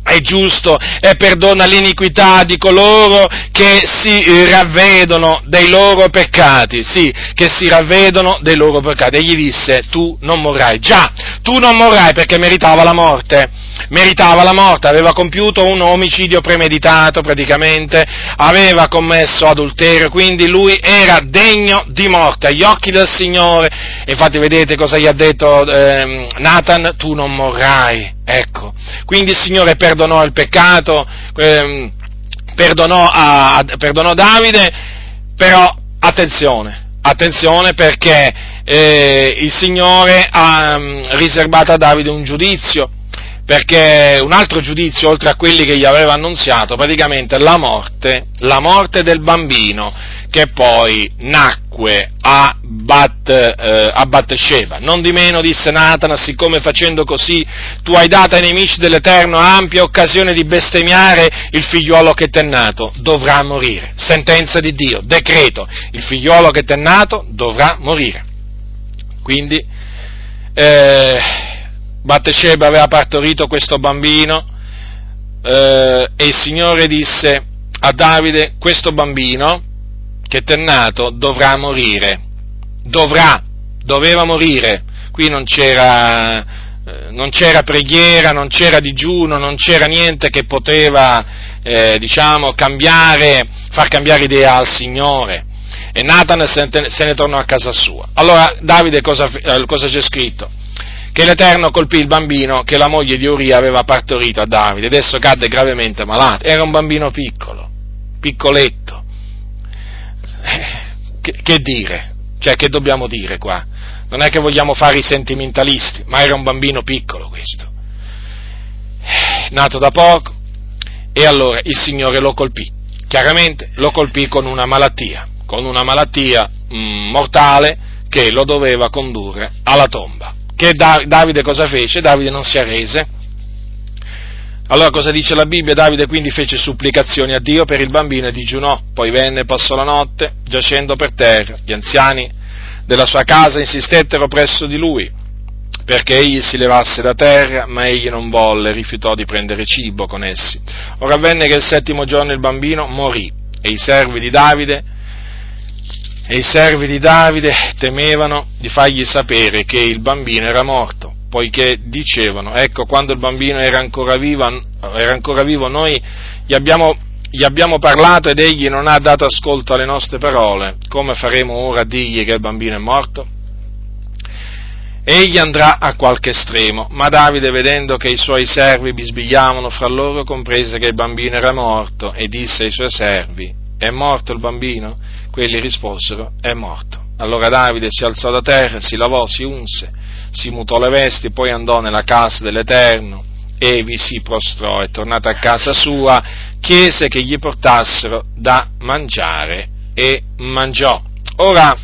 è giusto e perdona l'iniquità di coloro che si ravvedono dei loro peccati, sì, che si ravvedono dei loro peccati. E gli disse, tu non morrai. Già, tu non morrai perché meritava la morte, meritava la morte, aveva compiuto un omicidio premeditato praticamente, aveva commesso adulterio, quindi lui era degno di morte agli occhi del Signore. Infatti vedete cosa gli ha detto eh, Nathan, tu non morrai. Ecco, quindi il Signore perdonò il peccato, ehm, perdonò, a, perdonò Davide, però attenzione, attenzione perché eh, il Signore ha um, riservato a Davide un giudizio, perché un altro giudizio, oltre a quelli che gli aveva annunziato, praticamente la morte, la morte del bambino che poi nacque a, Bat, eh, a Bathsheba. Non di meno disse Nathan, siccome facendo così tu hai dato ai nemici dell'Eterno ampia occasione di bestemmiare il figliuolo che t'è nato, dovrà morire. Sentenza di Dio, decreto, il figliuolo che t'è nato dovrà morire. Quindi, eh, Bathsheba aveva partorito questo bambino eh, e il Signore disse a Davide, questo bambino, che t'è nato dovrà morire. Dovrà, doveva morire. Qui non c'era, eh, non c'era preghiera, non c'era digiuno, non c'era niente che poteva, eh, diciamo, cambiare, far cambiare idea al Signore. E Nathan se ne, se ne tornò a casa sua. Allora Davide cosa, eh, cosa c'è scritto? Che l'Eterno colpì il bambino che la moglie di Uria aveva partorito a Davide ed esso cadde gravemente malato. Era un bambino piccolo, piccoletto che, che dire? Cioè, che dobbiamo dire qua? Non è che vogliamo fare i sentimentalisti, ma era un bambino piccolo questo, nato da poco, e allora il Signore lo colpì. Chiaramente lo colpì con una malattia, con una malattia mm, mortale che lo doveva condurre alla tomba. Che Davide cosa fece? Davide non si arrese, allora cosa dice la Bibbia? Davide quindi fece supplicazioni a Dio per il bambino e digiunò, poi venne e passò la notte giacendo per terra. Gli anziani della sua casa insistettero presso di lui perché egli si levasse da terra, ma egli non volle, rifiutò di prendere cibo con essi. Ora avvenne che il settimo giorno il bambino morì e i servi di Davide e i servi di Davide temevano di fargli sapere che il bambino era morto, poiché dicevano, ecco, quando il bambino era ancora vivo, era ancora vivo noi gli abbiamo, gli abbiamo parlato ed egli non ha dato ascolto alle nostre parole, come faremo ora a dirgli che il bambino è morto? Egli andrà a qualche estremo, ma Davide, vedendo che i suoi servi bisbigliavano fra loro, comprese che il bambino era morto e disse ai suoi servi, è morto il bambino? Quelli risposero, è morto. Allora Davide si alzò da terra, si lavò, si unse, si mutò le vesti, poi andò nella casa dell'Eterno e vi si prostrò e tornato a casa sua chiese che gli portassero da mangiare e mangiò. Ora,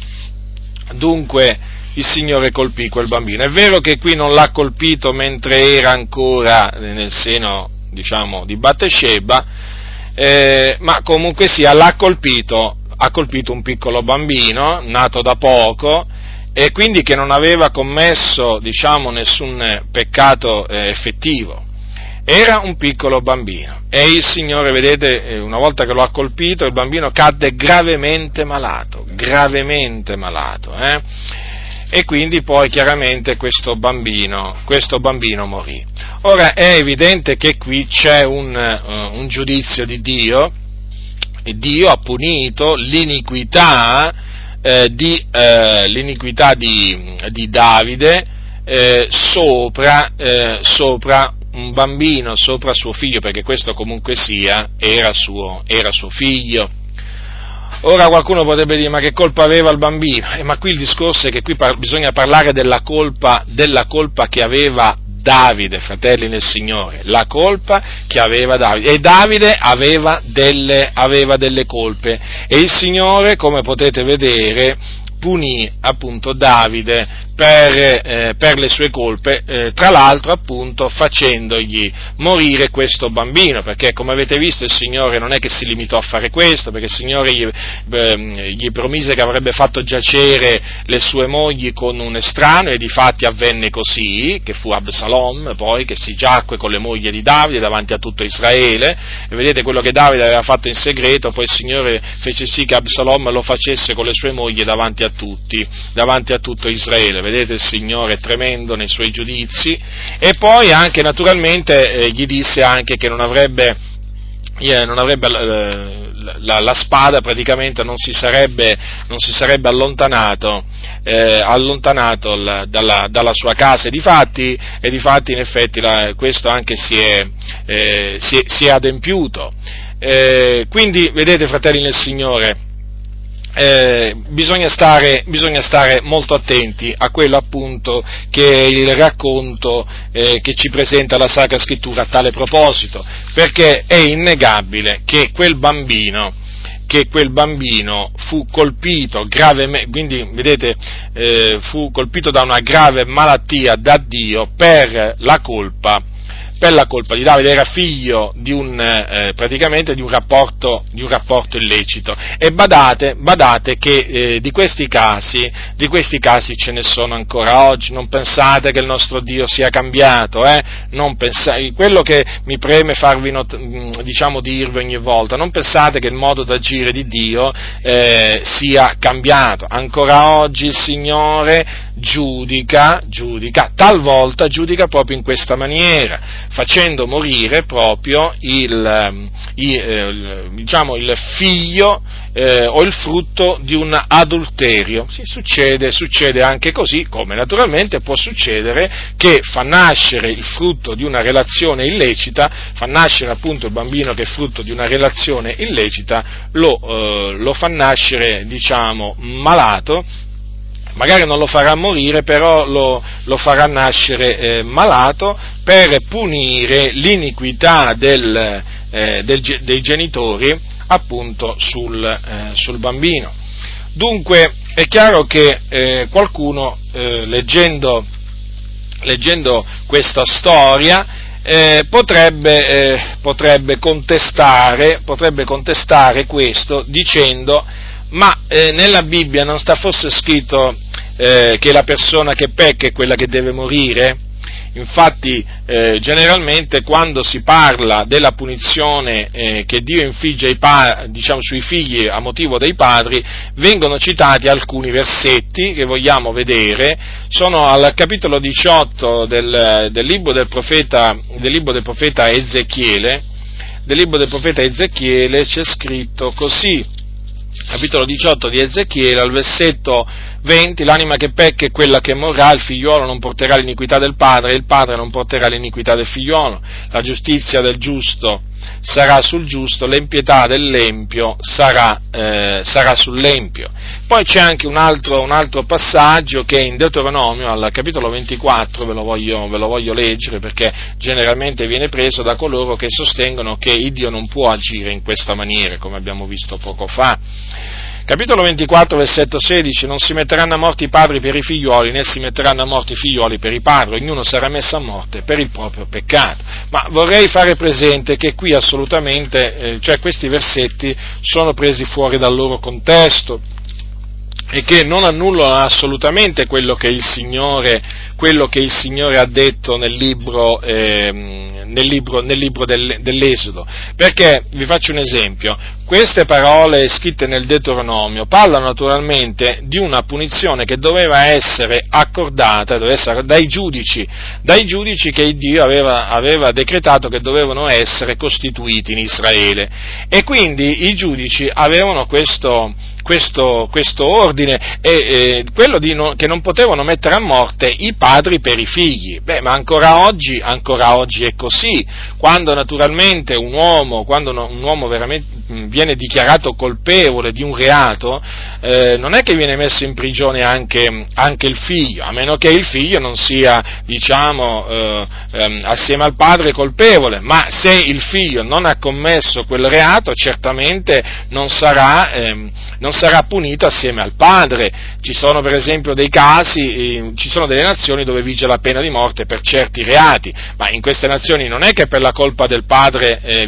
dunque, il Signore colpì quel bambino. È vero che qui non l'ha colpito mentre era ancora nel seno, diciamo, di Battesheba, eh, ma comunque sia, l'ha colpito, ha colpito un piccolo bambino, nato da poco, e quindi che non aveva commesso, diciamo, nessun peccato eh, effettivo. Era un piccolo bambino e il Signore, vedete, eh, una volta che lo ha colpito, il bambino cadde gravemente malato, gravemente malato. Eh? e quindi poi chiaramente questo bambino, questo bambino morì. Ora è evidente che qui c'è un, uh, un giudizio di Dio, Dio ha punito l'iniquità, eh, di, eh, l'iniquità di, di Davide eh, sopra, eh, sopra un bambino, sopra suo figlio, perché questo comunque sia, era suo, era suo figlio. Ora qualcuno potrebbe dire ma che colpa aveva il bambino? Eh, ma qui il discorso è che qui par- bisogna parlare della colpa, della colpa che aveva Davide, fratelli nel Signore, la colpa che aveva Davide. E Davide aveva delle, aveva delle colpe e il Signore, come potete vedere, punì appunto Davide per, eh, per le sue colpe, eh, tra l'altro appunto facendogli morire questo bambino, perché come avete visto il Signore non è che si limitò a fare questo, perché il Signore gli, eh, gli promise che avrebbe fatto giacere le sue mogli con un estraneo e di fatti avvenne così, che fu Absalom poi che si giacque con le mogli di Davide davanti a tutto Israele, e vedete quello che Davide aveva fatto in segreto, poi il Signore fece sì che Absalom lo facesse con le sue mogli davanti a tutti, davanti a tutto Israele vedete il Signore tremendo nei suoi giudizi, e poi anche naturalmente eh, gli disse anche che non avrebbe, eh, non avrebbe eh, la, la, spada praticamente non si sarebbe, non si sarebbe allontanato, eh, allontanato la, dalla, dalla, sua casa, e difatti, e difatti in effetti la, questo anche si è, eh, si è, si è adempiuto. Eh, quindi, vedete, fratelli nel Signore, eh, bisogna, stare, bisogna, stare, molto attenti a quello appunto che è il racconto eh, che ci presenta la Sacra Scrittura a tale proposito, perché è innegabile che quel bambino, che quel bambino fu colpito gravemente, quindi vedete, eh, fu colpito da una grave malattia da Dio per la colpa per la colpa di Davide, era figlio di un, eh, praticamente di un, rapporto, di un rapporto illecito. E badate, badate che eh, di, questi casi, di, questi casi, ce ne sono ancora oggi, non pensate che il nostro Dio sia cambiato, eh? pensate, quello che mi preme farvi, not- diciamo, dirvi ogni volta, non pensate che il modo d'agire di Dio eh, sia cambiato, ancora oggi il Signore giudica, giudica, talvolta giudica proprio in questa maniera, facendo morire proprio il, ehm, il, eh, diciamo, il figlio eh, o il frutto di un adulterio. Sì, succede, succede anche così, come naturalmente può succedere che fa nascere il frutto di una relazione illecita, fa nascere appunto il bambino che è frutto di una relazione illecita, lo, eh, lo fa nascere, diciamo, malato, magari non lo farà morire, però lo, lo farà nascere eh, malato per punire l'iniquità del, eh, del, dei genitori appunto sul, eh, sul, bambino. Dunque è chiaro che eh, qualcuno eh, leggendo, leggendo, questa storia eh, potrebbe, potrebbe, contestare, potrebbe contestare questo dicendo ma nella Bibbia non sta forse scritto eh, che la persona che pecca è quella che deve morire? Infatti, eh, generalmente quando si parla della punizione eh, che Dio infligge pa- diciamo, sui figli a motivo dei padri, vengono citati alcuni versetti che vogliamo vedere, sono al capitolo 18 del, del, libro, del, profeta, del libro del profeta Ezechiele, del libro del profeta Ezechiele c'è scritto così, capitolo 18 di Ezechiele, al versetto 20, l'anima che pecca è quella che morrà, il figliuolo non porterà l'iniquità del padre, il padre non porterà l'iniquità del figliuolo, la giustizia del giusto sarà sul giusto, l'empietà dell'empio sarà, eh, sarà sull'empio. Poi c'è anche un altro, un altro, passaggio che in Deuteronomio, al capitolo 24, ve lo, voglio, ve lo voglio leggere perché generalmente viene preso da coloro che sostengono che Dio non può agire in questa maniera, come abbiamo visto poco fa. Capitolo 24, versetto 16, non si metteranno a morte i padri per i figlioli, né si metteranno a morte i figlioli per i padri, ognuno sarà messo a morte per il proprio peccato. Ma vorrei fare presente che qui assolutamente, eh, cioè questi versetti sono presi fuori dal loro contesto e che non annullano assolutamente quello che il Signore, che il Signore ha detto nel libro, eh, nel libro, nel libro del, dell'Esodo. Perché, vi faccio un esempio, queste parole scritte nel Deuteronomio parlano naturalmente di una punizione che doveva essere accordata doveva essere, dai, giudici, dai giudici che Dio aveva, aveva, decretato che dovevano essere costituiti in Israele. E quindi i giudici avevano questo, questo, questo ordine, e, eh, quello no, che non potevano mettere a morte i padri per i figli. Beh, ma ancora oggi, ancora oggi è così. Quando naturalmente un uomo, quando un uomo veramente viene dichiarato colpevole di un reato, eh, non è che viene messo in prigione anche, anche, il figlio, a meno che il figlio non sia, diciamo, eh, eh, assieme al padre colpevole, ma se il figlio non ha commesso quel reato, certamente non sarà, ehm, non sarà punito assieme al padre. Ci sono per esempio dei casi, eh, ci sono delle nazioni dove vige la pena di morte per certi reati, ma in queste nazioni non è che per la colpa del padre eh,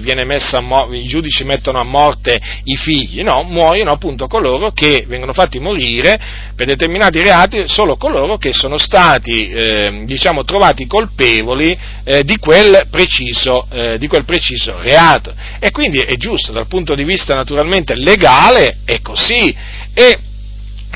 mo- i giudici mettono a morte i figli, no, muoiono appunto coloro che vengono fatti morire per determinati reati, solo coloro che sono stati, eh, diciamo, trovati colpevoli eh, di, quel preciso, eh, di quel preciso reato. E quindi è giusto, dal punto di vista naturalmente legale, è così. E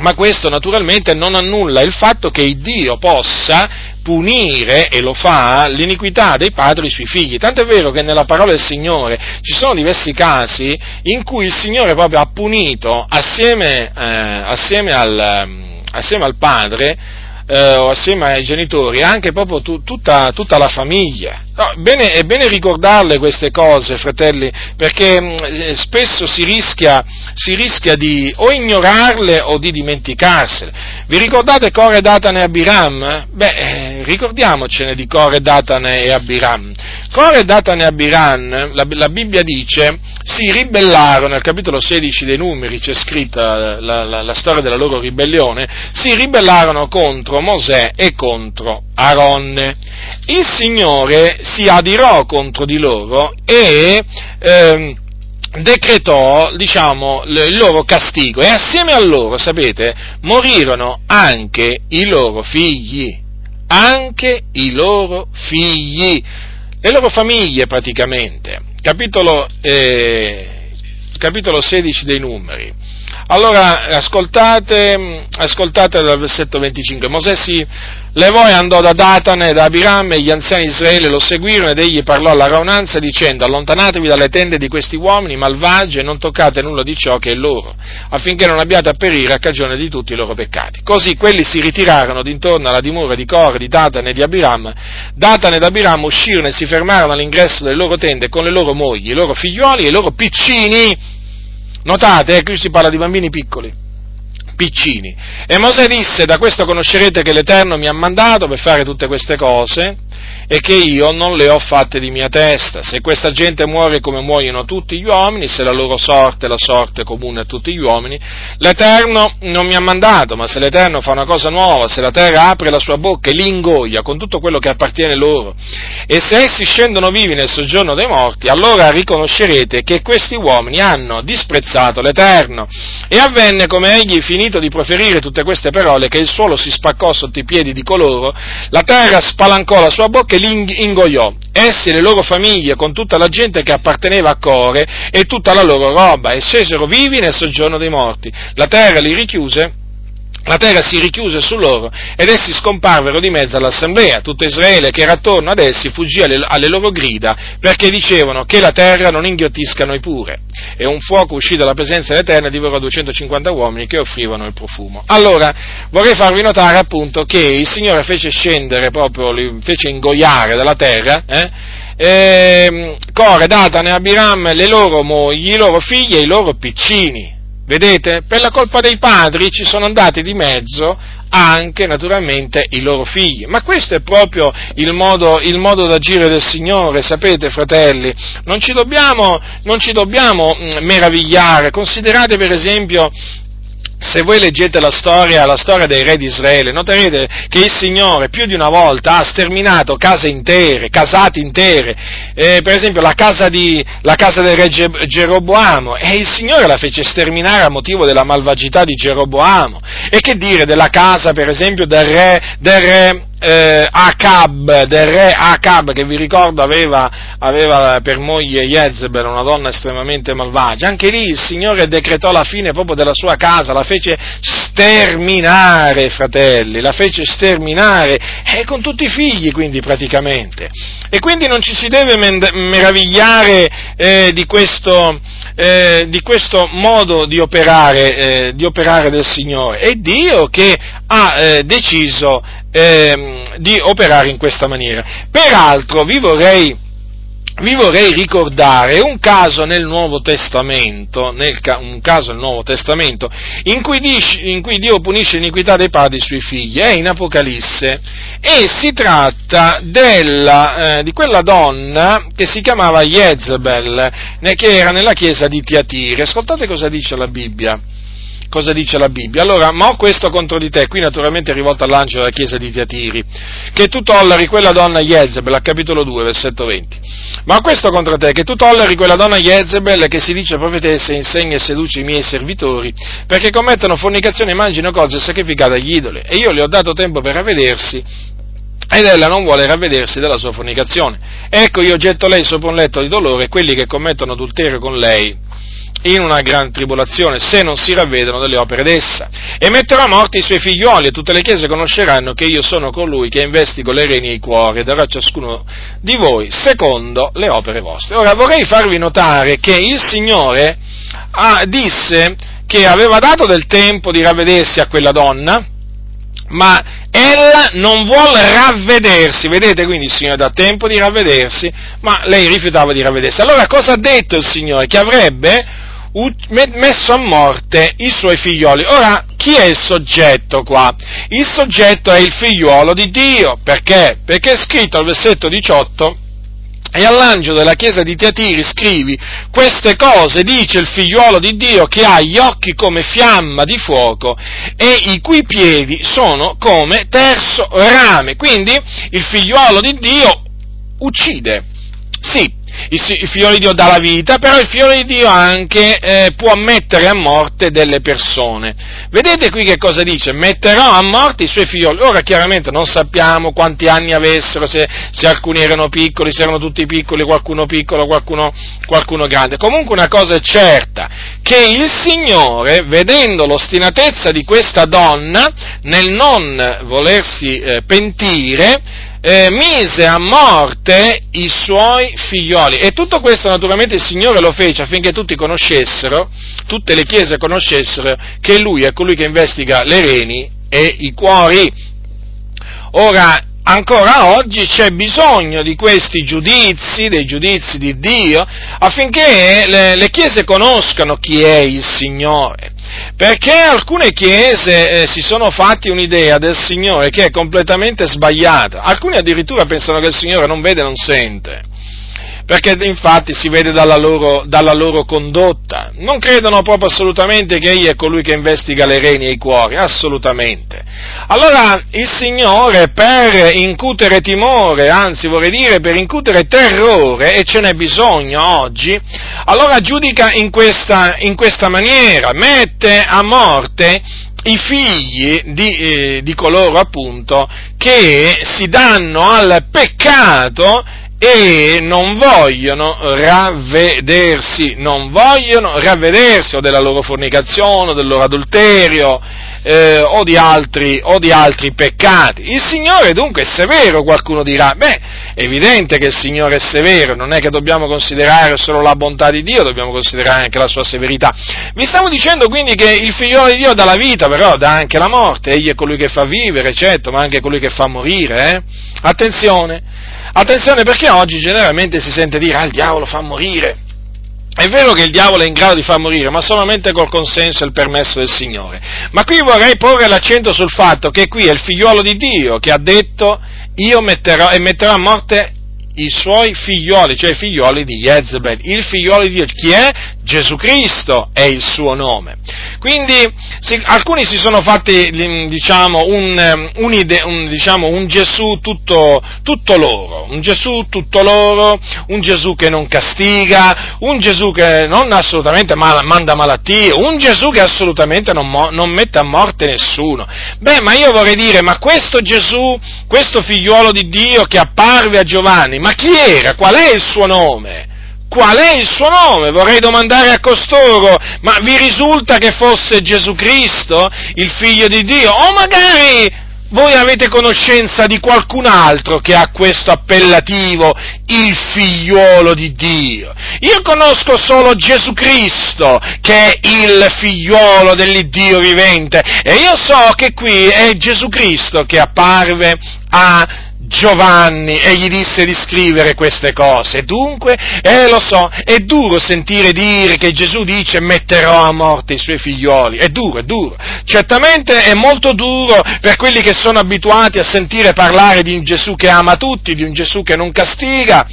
ma questo naturalmente non annulla il fatto che Dio possa punire, e lo fa, l'iniquità dei padri sui figli. Tanto è vero che nella parola del Signore ci sono diversi casi in cui il Signore proprio ha punito assieme, eh, assieme, al, assieme al padre eh, assieme ai genitori anche proprio tu, tutta, tutta la famiglia. No, bene, è bene ricordarle queste cose, fratelli, perché mh, mm, spesso si rischia, si rischia, di o ignorarle o di dimenticarsele. Vi ricordate Core, Datane e Abiram? Beh, eh, ricordiamocene di Core, Datane e Abiram. Core, Datane e Abiram, la, la, Bibbia dice, si ribellarono, nel capitolo 16 dei numeri c'è scritta la, la, la storia della loro ribellione, si ribellarono contro Mosè e contro Aaronne. Il Signore si adirò contro di loro e eh, decretò, diciamo, il loro castigo e assieme a loro, sapete, morirono anche i loro figli, anche i loro figli, le loro famiglie praticamente. Capitolo, eh, capitolo 16 dei numeri. Allora, ascoltate, ascoltate dal versetto 25. Mosè si levò e andò da Datane e da Abiram e gli anziani di Israele lo seguirono ed egli parlò alla raunanza dicendo allontanatevi dalle tende di questi uomini malvagi e non toccate nulla di ciò che è loro, affinché non abbiate a perire a cagione di tutti i loro peccati. Così quelli si ritirarono d'intorno alla dimora di Core, di Datane e di Abiram. Datane ed Abiram uscirono e si fermarono all'ingresso delle loro tende con le loro mogli, i loro figlioli e i loro piccini Notate, eh, qui si parla di bambini piccoli, piccini. E Mosè disse, da questo conoscerete che l'Eterno mi ha mandato per fare tutte queste cose, e che io non le ho fatte di mia testa. Se questa gente muore come muoiono tutti gli uomini, se la loro sorte è la sorte comune a tutti gli uomini, l'Eterno non mi ha mandato, ma se l'Eterno fa una cosa nuova, se la terra apre la sua bocca e li ingoia con tutto quello che appartiene loro, e se essi scendono vivi nel soggiorno dei morti, allora riconoscerete che questi uomini hanno disprezzato l'Eterno. E avvenne come egli finito di proferire tutte queste parole che il suolo si spaccò sotto i piedi di coloro, la terra spalancò la sua bocca e li ingoiò, essi e le loro famiglie con tutta la gente che apparteneva a Core e tutta la loro roba, e scesero vivi nel soggiorno dei morti. La terra li richiuse la terra si richiuse su loro ed essi scomparvero di mezzo all'assemblea. Tutto Israele che era attorno ad essi fuggì alle, alle, loro grida perché dicevano che la terra non inghiottisca noi pure. E un fuoco uscì dalla presenza dell'Eterna e divorò 250 uomini che offrivano il profumo. Allora, vorrei farvi notare appunto che il Signore fece scendere proprio, li fece ingoiare dalla terra, eh, eh, Core, Datane, Abiram, le loro mogli, i loro figli e i loro piccini Vedete? Per la colpa dei padri ci sono andati di mezzo anche naturalmente i loro figli. Ma questo è proprio il modo, il modo d'agire del Signore, sapete fratelli, non ci dobbiamo, non ci dobbiamo mm, meravigliare, considerate per esempio se voi leggete la storia, la storia dei re di Israele, noterete che il Signore più di una volta ha sterminato case intere, casate intere, eh, per esempio la casa, di, la casa del re Geroboamo, e il Signore la fece sterminare a motivo della malvagità di Geroboamo. E che dire della casa, per esempio, del re, del re eh, Acab, del re Acab, che vi ricordo aveva, aveva per moglie Jezebel, una donna estremamente malvagia, anche lì il Signore decretò la fine proprio della sua casa, la fece sterminare, fratelli, la fece sterminare, e con tutti i figli quindi praticamente. E quindi non ci si deve meravigliare eh, di, questo, eh, di, questo, modo di operare, eh, di operare, del Signore. È Dio che ha eh, deciso ehm, di operare in questa maniera. Peraltro vi vorrei, vi vorrei ricordare un caso nel Nuovo Testamento, nel, un caso nel Nuovo Testamento in cui, dice, in cui, Dio punisce l'iniquità dei padri sui figli, è in Apocalisse, e si tratta della, eh, di quella donna che si chiamava Jezebel, che era nella chiesa di Tiatire. Ascoltate cosa dice la Bibbia cosa dice la Bibbia. Allora, ma ho questo contro di te, qui naturalmente è rivolto all'angelo della chiesa di Tiatiri, che tu tolleri quella donna Jezebel, al capitolo 2, versetto 20. Ma ho questo contro te, che tu tolleri quella donna Jezebel che si dice profetessa, insegna e seduce i miei servitori, perché commettono fornicazione, immagino cose sacrificate agli idoli, e io le ho dato tempo per ravvedersi, ed ella non vuole ravvedersi della sua fornicazione. Ecco io getto lei sopra un letto di dolore e quelli che commettono adulterio con lei in una gran tribolazione, se non si ravvedono delle opere d'essa. E metterò a morte i suoi figlioli, e tutte le chiese conosceranno che io sono colui che investigo le reni e i cuori, e darò a ciascuno di voi secondo le opere vostre. Ora vorrei farvi notare che il Signore ah, disse che aveva dato del tempo di ravvedersi a quella donna, ma ella non vuole ravvedersi, vedete quindi il Signore dà tempo di ravvedersi, ma lei rifiutava di ravvedersi. Allora cosa ha detto il Signore? Che avrebbe messo a morte i suoi figlioli. Ora, chi è il soggetto qua? Il soggetto è il figliuolo di Dio, perché? Perché è scritto al versetto 18, e all'angelo della chiesa di Tiatiri scrivi, queste cose dice il figliuolo di Dio che ha gli occhi come fiamma di fuoco e i cui piedi sono come terzo rame. Quindi il figliuolo di Dio uccide. Sì, il, figlio di Dio dà la vita, però il figlio di Dio anche eh, può mettere a morte delle persone. Vedete qui che cosa dice? Metterò a morte i suoi figlioli. Ora chiaramente non sappiamo quanti anni avessero, se, se alcuni erano piccoli, se erano tutti piccoli, qualcuno piccolo, qualcuno, qualcuno grande. Comunque una cosa è certa, che il Signore, vedendo l'ostinatezza di questa donna nel non volersi eh, pentire, eh, mise a morte i suoi figlioli. E tutto questo naturalmente il Signore lo fece affinché tutti conoscessero, tutte le chiese conoscessero che Lui è colui che investiga le reni e i cuori. Ora, ancora oggi c'è bisogno di questi giudizi, dei giudizi di Dio, affinché le, le chiese conoscano chi è il Signore. Perché alcune chiese eh, si sono fatti un'idea del Signore che è completamente sbagliata. Alcuni addirittura pensano che il Signore non vede, non sente perché infatti si vede dalla loro, dalla loro, condotta. Non credono proprio assolutamente che Egli è colui che investiga le reni e i cuori, assolutamente. Allora il Signore per incutere timore, anzi vorrei dire per incutere terrore, e ce n'è bisogno oggi, allora giudica in questa, in questa maniera, mette a morte i figli di, eh, di coloro appunto che si danno al peccato e non vogliono ravvedersi, non vogliono ravvedersi o della loro fornicazione, o del loro adulterio, eh, o, di altri, o, di altri, peccati. Il Signore dunque è severo, qualcuno dirà, beh, è evidente che il Signore è severo, non è che dobbiamo considerare solo la bontà di Dio, dobbiamo considerare anche la sua severità. Vi stavo dicendo quindi che il figliolo di Dio dà la vita, però dà anche la morte, egli è colui che fa vivere, certo, ma anche colui che fa morire, eh? Attenzione! Attenzione perché oggi generalmente si sente dire, ah il diavolo fa morire. È vero che il diavolo è in grado di far morire, ma solamente col consenso e il permesso del Signore. Ma qui vorrei porre l'accento sul fatto che qui è il figliuolo di Dio che ha detto io metterò e metterò a morte i suoi figlioli, cioè i figlioli di Jezebel. Il figliolo di Dio, chi è? Gesù Cristo è il suo nome. Quindi si, alcuni si sono fatti diciamo, un, un, ide, un, diciamo, un Gesù tutto, tutto, loro, un Gesù tutto loro, un Gesù che non castiga, un Gesù che non assolutamente mal, manda malattie, un Gesù che assolutamente non, non, mette a morte nessuno. Beh, ma io vorrei dire, ma questo Gesù, questo figliuolo di Dio che apparve a Giovanni, ma chi era? Qual è il suo nome? Qual è il suo nome? Vorrei domandare a costoro, ma vi risulta che fosse Gesù Cristo, il figlio di Dio? O magari voi avete conoscenza di qualcun altro che ha questo appellativo, il figliuolo di Dio. Io conosco solo Gesù Cristo, che è il figliuolo dell'Iddio vivente, e io so che qui è Gesù Cristo che apparve a Giovanni e gli disse di scrivere queste cose. Dunque, eh lo so, è duro sentire dire che Gesù dice metterò a morte i suoi figlioli. È duro, è duro. Certamente è molto duro per quelli che sono abituati a sentire parlare di un Gesù che ama tutti, di un Gesù che non castiga,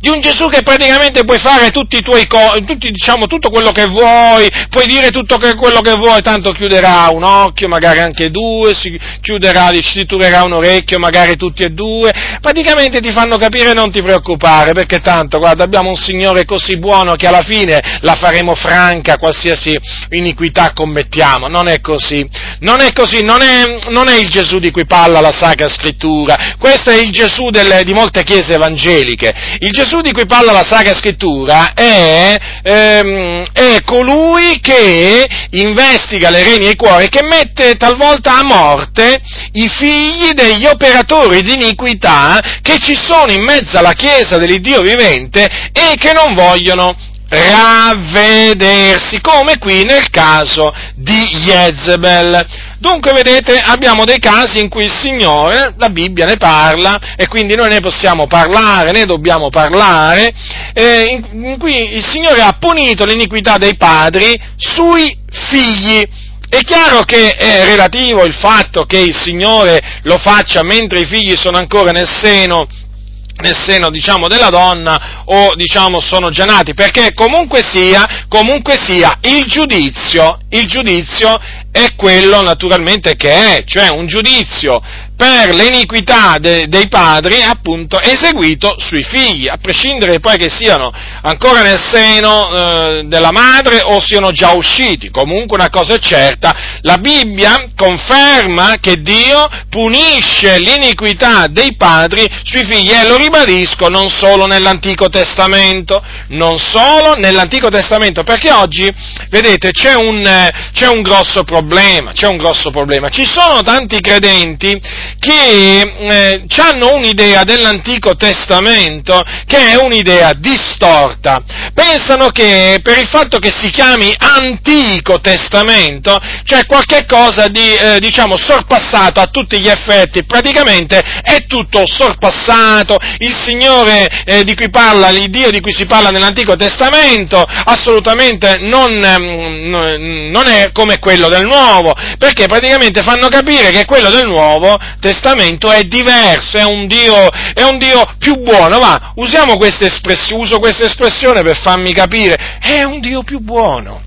di un Gesù che praticamente puoi fare tutti i tuoi tutti, diciamo, tutto quello che vuoi, puoi dire tutto quello che vuoi, tanto chiuderà un occhio, magari anche due, si chiuderà, si turerà un orecchio, magari tutti e due, praticamente ti fanno capire non ti preoccupare, perché tanto, guarda, abbiamo un Signore così buono che alla fine la faremo franca qualsiasi iniquità commettiamo, non è così, non è così, non è, non è il Gesù di cui parla la Sacra Scrittura, questo è il Gesù delle, di molte chiese evangeliche, il Gesù di cui parla la Sacra Scrittura è, ehm, è colui che investiga le reni e i cuori, che mette talvolta a morte i figli degli operatori di iniquità che ci sono in mezzo alla Chiesa dell'Iddio vivente e che non vogliono ravvedersi, come qui nel caso di Jezebel. Dunque, vedete, abbiamo dei casi in cui il Signore, la Bibbia ne parla, e quindi noi ne possiamo parlare, ne dobbiamo parlare, eh, in, in cui il Signore ha punito l'iniquità dei padri sui figli. È chiaro che è relativo il fatto che il Signore lo faccia mentre i figli sono ancora nel seno nel seno diciamo, della donna o diciamo, sono già nati, perché comunque sia, comunque sia il, giudizio, il giudizio è quello naturalmente che è, cioè un giudizio per l'iniquità de, dei padri appunto eseguito sui figli, a prescindere poi che siano ancora nel seno eh, della madre o siano già usciti. Comunque una cosa è certa, la Bibbia conferma che Dio punisce l'iniquità dei padri sui figli e lo ribadisco non solo nell'Antico Testamento, non solo nell'Antico Testamento, perché oggi, vedete, c'è un, c'è un grosso problema, c'è un grosso problema. Ci sono tanti credenti che eh, hanno un'idea dell'Antico Testamento che è un'idea distorta. Pensano che per il fatto che si chiami Antico Testamento c'è qualche cosa di, eh, diciamo, sorpassato a tutti gli effetti, praticamente è tutto sorpassato, il Signore eh, di cui parla, il Dio di cui si parla nell'Antico Testamento, assolutamente non, ehm, non è come quello del Nuovo, perché praticamente fanno capire che quello del Nuovo Testamento è diverso, è un Dio, è un Dio più buono, ma usiamo questa espressione, uso questa espressione per farmi capire, è un Dio più buono,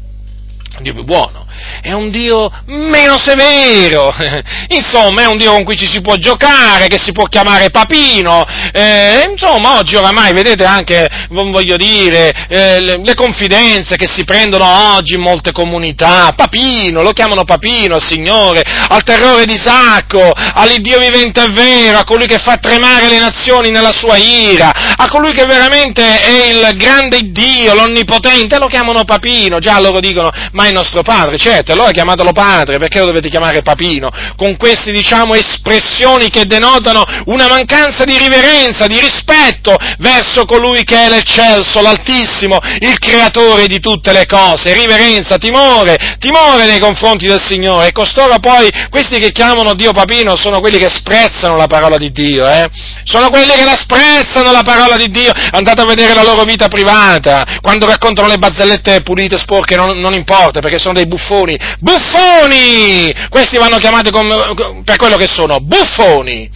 un Dio più buono è un Dio meno severo, insomma è un Dio con cui ci si può giocare, che si può chiamare papino, eh, insomma oggi oramai vedete anche, voglio dire, eh, le, le, confidenze che si prendono oggi in molte comunità, papino, lo chiamano papino, Signore, al terrore di Sacco, all'Iddio vivente e vero, a colui che fa tremare le nazioni nella sua ira, a colui che veramente è il grande Dio, l'onnipotente, lo chiamano papino, già loro dicono, ma è nostro Padre, certo, allora chiamatelo padre, perché lo dovete chiamare papino? Con queste, diciamo, espressioni che denotano una mancanza di riverenza, di rispetto verso colui che è l'eccelso, l'altissimo, il creatore di tutte le cose, riverenza, timore, timore nei confronti del Signore. E costoro poi, questi che chiamano Dio papino, sono quelli che sprezzano la parola di Dio, eh? Sono quelli che la sprezzano la parola di Dio. Andate a vedere la loro vita privata, quando raccontano le barzellette pulite, sporche, non, non importa, perché sono dei buffoni buffoni! Questi vanno chiamati come, per quello che sono, buffoni!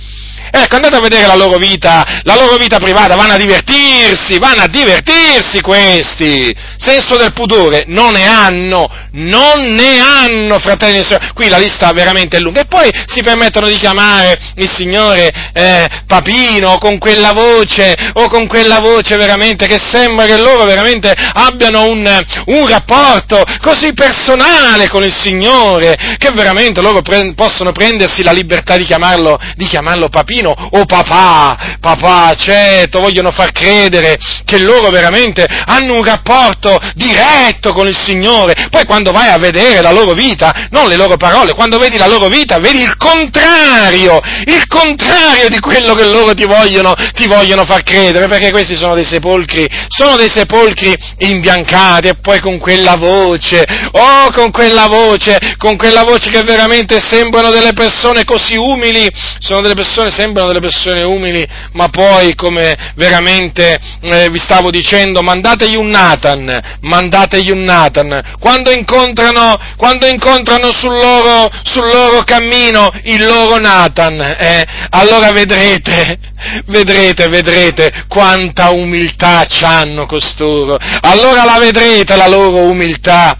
Ecco, andate a vedere la loro vita, la loro vita privata, vanno a divertirsi, vanno a divertirsi questi. Senso del pudore non ne hanno, non ne hanno, fratelli e sorelle. Qui la lista veramente è lunga. E poi si permettono di chiamare il Signore eh, Papino con quella voce, o con quella voce veramente che sembra che loro veramente abbiano un, un rapporto così personale con il Signore, che veramente loro pre- possono prendersi la libertà di chiamarlo, di chiamarlo Papino bambino, oh papà, papà, certo, vogliono far credere che loro veramente hanno un rapporto diretto con il Signore. Poi quando vai a vedere la loro vita, non le loro parole, quando vedi la loro vita, vedi il contrario, il contrario di quello che loro ti vogliono, ti vogliono far credere, perché questi sono dei sepolcri, sono dei sepolcri imbiancati e poi con quella voce, oh con quella voce, con quella voce che veramente sembrano delle persone così umili, sono delle persone sempre sembrano delle persone umili, ma poi, come veramente eh, vi stavo dicendo, mandategli un Nathan, mandategli un Nathan, quando incontrano, quando incontrano sul, loro, sul loro cammino il loro Nathan, eh, allora vedrete, vedrete, vedrete quanta umiltà hanno costoro, allora la vedrete la loro umiltà,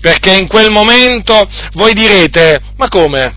perché in quel momento voi direte, ma come?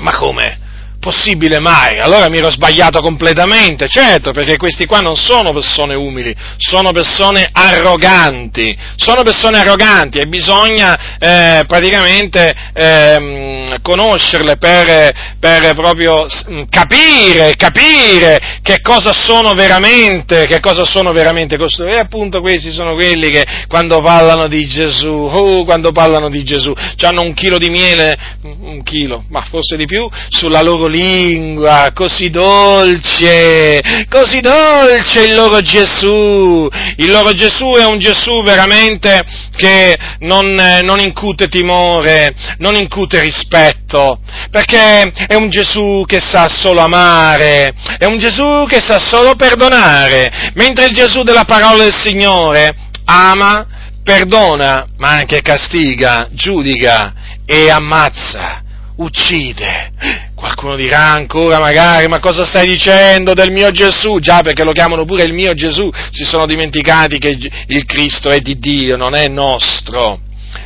Ma come? Possibile mai? Allora mi ero sbagliato completamente, certo, perché questi qua non sono persone umili, sono persone arroganti, sono persone arroganti e bisogna eh, praticamente eh, conoscerle per, per, proprio capire, capire che cosa sono veramente, che cosa sono veramente costoro. E appunto questi sono quelli che quando parlano di Gesù, oh, quando parlano di Gesù, hanno un chilo di miele, un chilo, ma forse di più, sulla loro lingua, così dolce, così dolce il loro Gesù. Il loro Gesù è un Gesù veramente che non, non incute timore, non incute rispetto, perché è un Gesù che sa solo amare, è un Gesù che sa solo perdonare, mentre il Gesù della parola del Signore ama, perdona, ma anche castiga, giudica e ammazza uccide. Qualcuno dirà ancora magari, ma cosa stai dicendo del mio Gesù? Già perché lo chiamano pure il mio Gesù, si sono dimenticati che il Cristo è di Dio, non è nostro.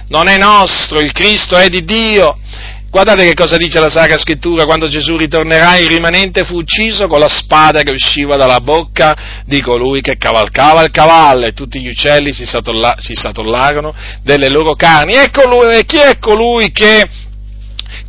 Non è nostro, il Cristo è di Dio. Guardate che cosa dice la Sacra Scrittura, quando Gesù ritornerà il rimanente fu ucciso con la spada che usciva dalla bocca di colui che cavalcava il cavallo e tutti gli uccelli si, satolla, si satollarono delle loro carni. Ecco lui, e chi è colui che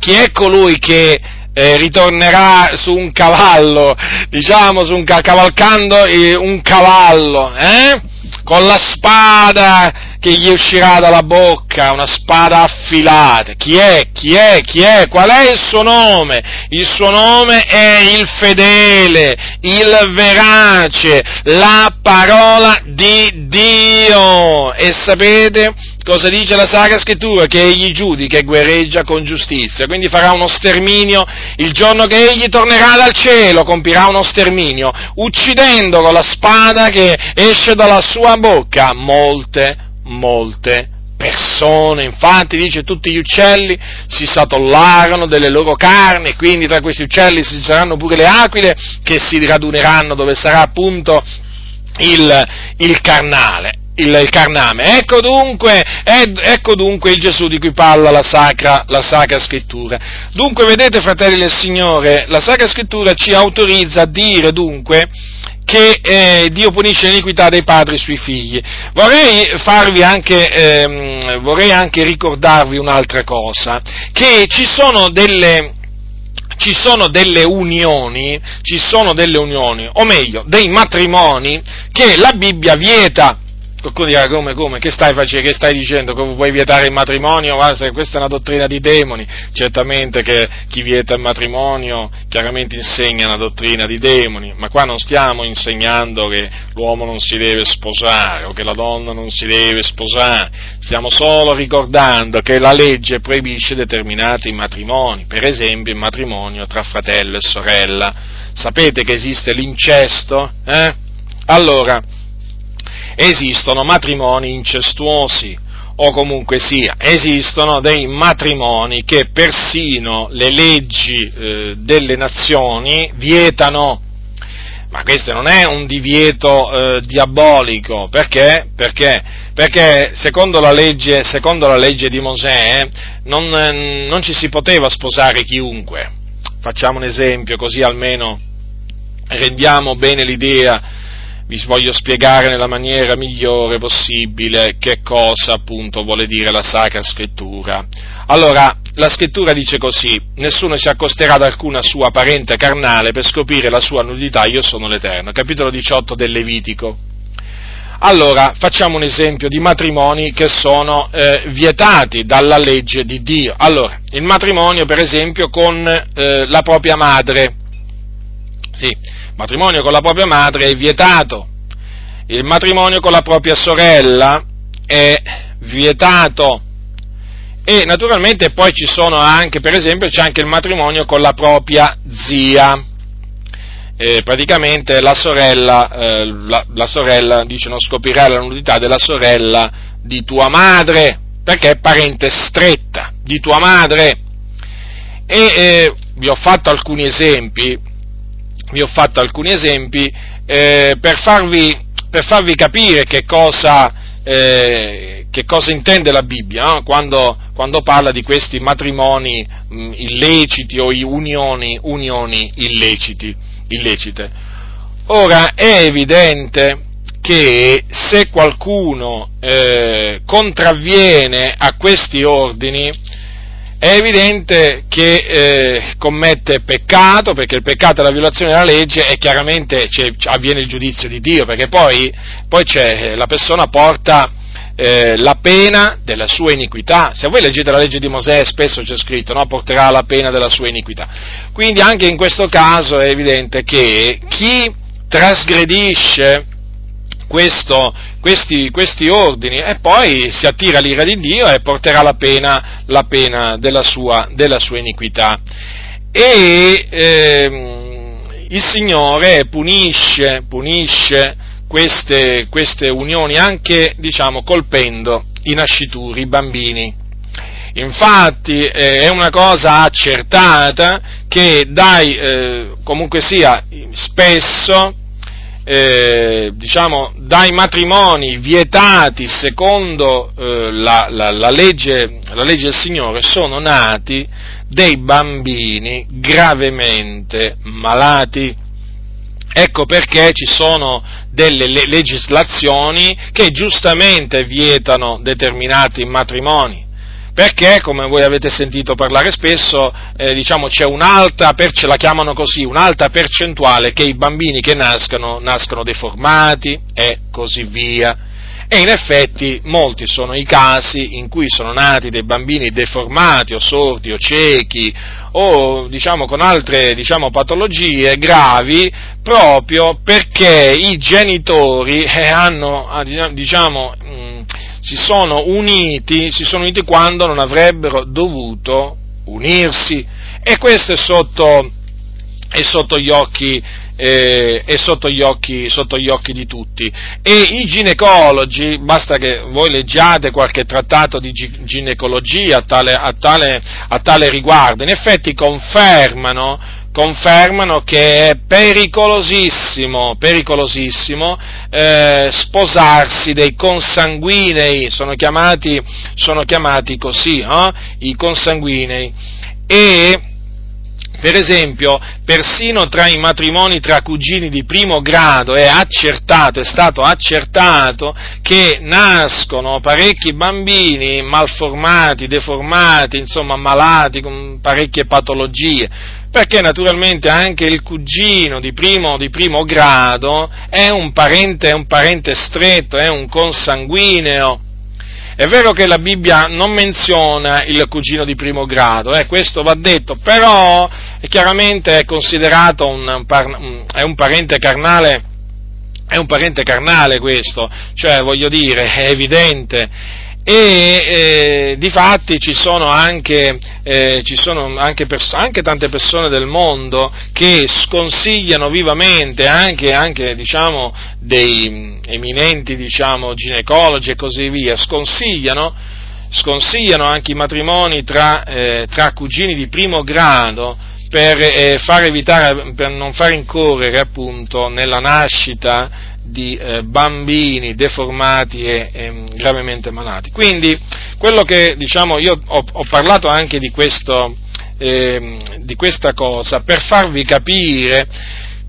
chi è colui che eh, ritornerà su un cavallo, diciamo, su un, cavalcando eh, un cavallo, eh? con la spada che gli uscirà dalla bocca una spada affilata. Chi è? Chi è? Chi è? Qual è il suo nome? Il suo nome è il fedele, il verace, la parola di Dio. E sapete? cosa dice la Sacra Scrittura? Che egli giudica e guerreggia con giustizia, quindi farà uno sterminio il giorno che egli tornerà dal cielo, compirà uno sterminio, uccidendo con la spada che esce dalla sua bocca molte molte persone, infatti dice tutti gli uccelli si satollarono delle loro carni quindi tra questi uccelli ci saranno pure le aquile che si raduneranno dove sarà appunto il, il carnale. Il, il, carname. Ecco dunque, ecco dunque, il Gesù di cui parla la sacra, la sacra, Scrittura. Dunque, vedete, fratelli del Signore, la Sacra Scrittura ci autorizza a dire dunque che eh, Dio punisce l'iniquità dei padri sui figli. Vorrei anche, ehm, vorrei anche ricordarvi un'altra cosa, che ci sono delle, ci sono delle unioni, ci sono delle unioni, o meglio, dei matrimoni che la Bibbia vieta Qualcuno dirà come, come, che stai facendo, che stai dicendo, come puoi vietare il matrimonio? Questa è una dottrina di demoni, certamente che chi vieta il matrimonio chiaramente insegna una dottrina di demoni, ma qua non stiamo insegnando che l'uomo non si deve sposare o che la donna non si deve sposare, stiamo solo ricordando che la legge proibisce determinati matrimoni, per esempio il matrimonio tra fratello e sorella. Sapete che esiste l'incesto? Eh? Allora, esistono matrimoni incestuosi, o comunque sia, esistono dei matrimoni che persino le leggi eh, delle nazioni vietano. Ma questo non è un divieto eh, diabolico, perché? Perché? Perché secondo la legge, secondo la legge di Mosè non, non ci si poteva sposare chiunque. Facciamo un esempio, così almeno rendiamo bene l'idea vi voglio spiegare nella maniera migliore possibile che cosa appunto vuole dire la Sacra Scrittura. Allora, la Scrittura dice così, nessuno si accosterà ad alcuna sua parente carnale per scoprire la sua nudità, io sono l'Eterno. Capitolo 18 del Levitico. Allora, facciamo un esempio di matrimoni che sono eh, vietati dalla legge di Dio. Allora, il matrimonio, per esempio, con eh, la propria madre. Sì, matrimonio con la propria madre è vietato, il matrimonio con la propria sorella è vietato e naturalmente poi ci sono anche, per esempio, c'è anche il matrimonio con la propria zia. Eh, praticamente la sorella, eh, la, la sorella dice non scoprirai la nudità della sorella di tua madre, perché è parente stretta di tua madre. E eh, vi ho fatto alcuni esempi vi ho fatto alcuni esempi eh, per, farvi, per, farvi, capire che cosa, eh, che cosa intende la Bibbia no? quando, quando, parla di questi matrimoni mh, illeciti o unioni, unioni illeciti, illecite. Ora è evidente che se qualcuno eh, contravviene a questi ordini, è evidente che eh, commette peccato, perché il peccato è la violazione della legge e chiaramente avviene il giudizio di Dio, perché poi, poi eh, la persona porta eh, la pena della sua iniquità. Se voi leggete la legge di Mosè, spesso c'è scritto, no? porterà la pena della sua iniquità. Quindi anche in questo caso è evidente che chi trasgredisce questo, questi, questi, ordini e poi si attira l'ira di Dio e porterà la pena, la pena della, sua, della, sua, iniquità. E ehm, il Signore punisce, punisce queste, queste, unioni anche, diciamo, colpendo i nascituri, i bambini. Infatti eh, è una cosa accertata che dai, eh, comunque sia, spesso eh, diciamo, dai matrimoni vietati secondo eh, la, la, la, legge, la legge del Signore sono nati dei bambini gravemente malati. Ecco perché ci sono delle legislazioni che giustamente vietano determinati matrimoni perché, come voi avete sentito parlare spesso, eh, diciamo, c'è un'alta, la chiamano così, un'alta percentuale che i bambini che nascono, nascono deformati e così via. E in effetti molti sono i casi in cui sono nati dei bambini deformati o sordi o ciechi o diciamo con altre diciamo, patologie gravi proprio perché i genitori eh, hanno diciamo, mh, si sono uniti, si sono uniti quando non avrebbero dovuto unirsi e questo è sotto, è sotto gli occhi eh, è sotto gli, occhi, sotto gli, occhi, di tutti. E i ginecologi, basta che voi leggiate qualche trattato di ginecologia a tale, a tale, a tale riguardo, in effetti confermano, confermano che è pericolosissimo, pericolosissimo eh, sposarsi dei consanguinei, sono chiamati, sono chiamati così, eh? i consanguinei. E per esempio, persino tra i matrimoni tra cugini di primo grado è accertato, è stato accertato che nascono parecchi bambini malformati, deformati, insomma malati con parecchie patologie, perché naturalmente anche il cugino di primo, di primo grado è un, parente, è un parente stretto, è un consanguineo, è vero che la Bibbia non menziona il cugino di primo grado, eh, questo va detto, però chiaramente è considerato un, è un parente carnale, è un parente carnale questo, cioè voglio dire, è evidente e eh, di fatti ci sono anche, eh, ci sono anche, pers- anche, tante persone del mondo che sconsigliano vivamente anche, anche diciamo, dei eminenti diciamo, ginecologi e così via, sconsigliano, sconsigliano anche i matrimoni tra, eh, tra cugini di primo grado per, eh, far evitare, per non far incorrere appunto nella nascita di eh, bambini deformati e, e, gravemente malati. Quindi, quello che diciamo, io ho, ho parlato anche di, questo, eh, di, questa cosa per farvi capire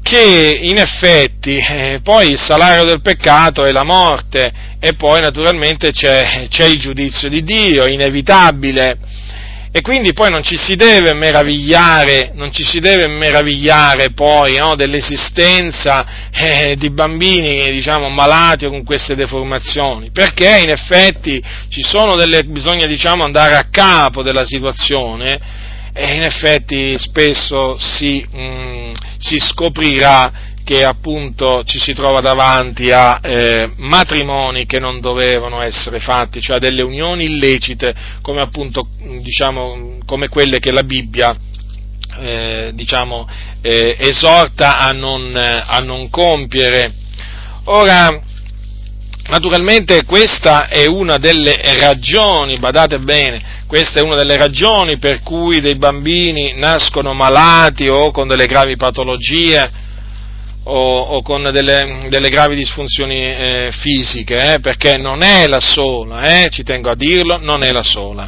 che in effetti eh, poi il salario del peccato è la morte e poi naturalmente c'è, c'è il giudizio di Dio, inevitabile e quindi poi non ci si deve meravigliare, non ci si deve meravigliare poi no, dell'esistenza eh, di bambini diciamo, malati o con queste deformazioni, perché in effetti delle, bisogna diciamo, andare a capo della situazione e in effetti spesso si, mh, mm, si scoprirà che appunto ci si trova davanti a eh, matrimoni che non dovevano essere fatti, cioè delle unioni illecite, come appunto diciamo, come quelle che la Bibbia eh, diciamo, eh, esorta a non, a non compiere. Ora, naturalmente questa è una delle ragioni, badate bene, questa è una delle ragioni per cui dei bambini nascono malati o con delle gravi patologie, o, o con delle, delle, gravi disfunzioni eh, fisiche, eh, perché non è la sola, eh, ci tengo a dirlo, non è la sola.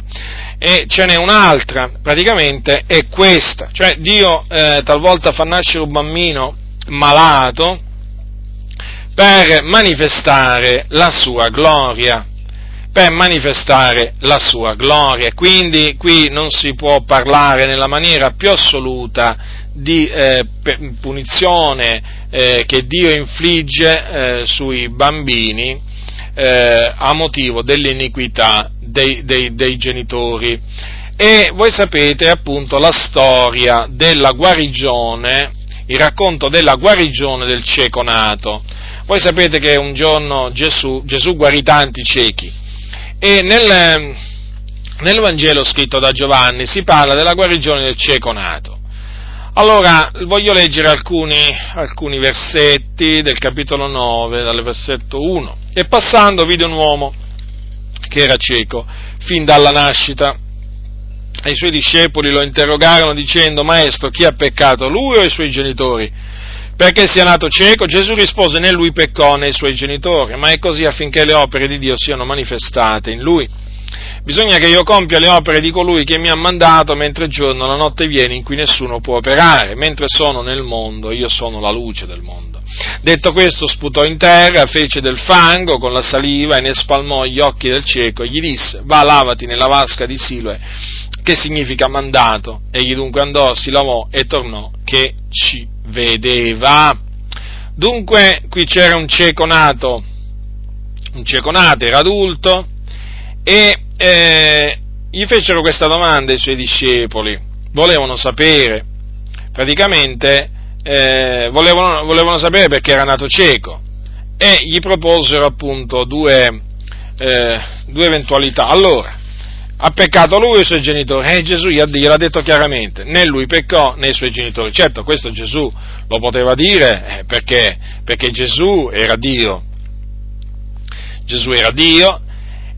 E ce n'è un'altra, praticamente è questa, cioè Dio eh, talvolta fa nascere un bambino malato per manifestare la sua gloria, per manifestare la sua gloria. Quindi qui non si può parlare nella maniera più assoluta di eh, punizione eh, che Dio infligge eh, sui bambini eh, a motivo dell'iniquità dei, dei, dei genitori. E voi sapete appunto la storia della guarigione, il racconto della guarigione del cieco nato. Voi sapete che un giorno Gesù, Gesù guarì tanti ciechi e nel, nel Vangelo scritto da Giovanni si parla della guarigione del cieco nato. Allora, voglio leggere alcuni, alcuni, versetti del capitolo 9, dal versetto 1. E passando vide un uomo che era cieco fin dalla nascita. E i suoi discepoli lo interrogarono dicendo, Maestro, chi ha peccato, lui o i suoi genitori? Perché sia nato cieco? Gesù rispose, né lui peccò né i suoi genitori, ma è così affinché le opere di Dio siano manifestate in lui. Bisogna che io compia le opere di colui che mi ha mandato mentre giorno la notte viene in cui nessuno può operare. Mentre sono nel mondo, io sono la luce del mondo. Detto questo, sputò in terra, fece del fango con la saliva e ne spalmò gli occhi del cieco e gli disse, va lavati nella vasca di Siloe, che significa mandato. Egli dunque andò, si lavò e tornò che ci vedeva. Dunque, qui c'era un cieco nato, un cieco nato, era adulto, e eh, gli fecero questa domanda i suoi discepoli, volevano sapere, praticamente eh, volevano, volevano, sapere perché era nato cieco e gli proposero appunto due, eh, due eventualità. Allora, ha peccato lui e i suoi genitori? E Gesù gliel'ha detto chiaramente, né lui peccò né i suoi genitori. Certo, questo Gesù lo poteva dire eh, perché, perché Gesù era Dio. Gesù era Dio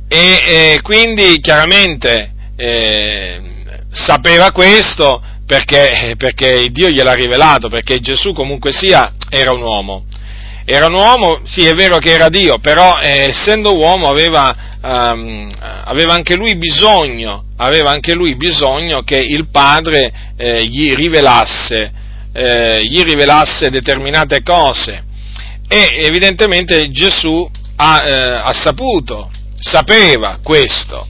e eh, quindi chiaramente eh, sapeva questo perché, perché Dio gliel'ha rivelato, perché Gesù comunque sia era un uomo. Era un uomo, sì è vero che era Dio, però eh, essendo uomo aveva, um, aveva, anche lui bisogno, aveva anche lui bisogno che il Padre eh, gli, rivelasse, eh, gli rivelasse determinate cose. E evidentemente Gesù ha, eh, ha saputo, sapeva questo.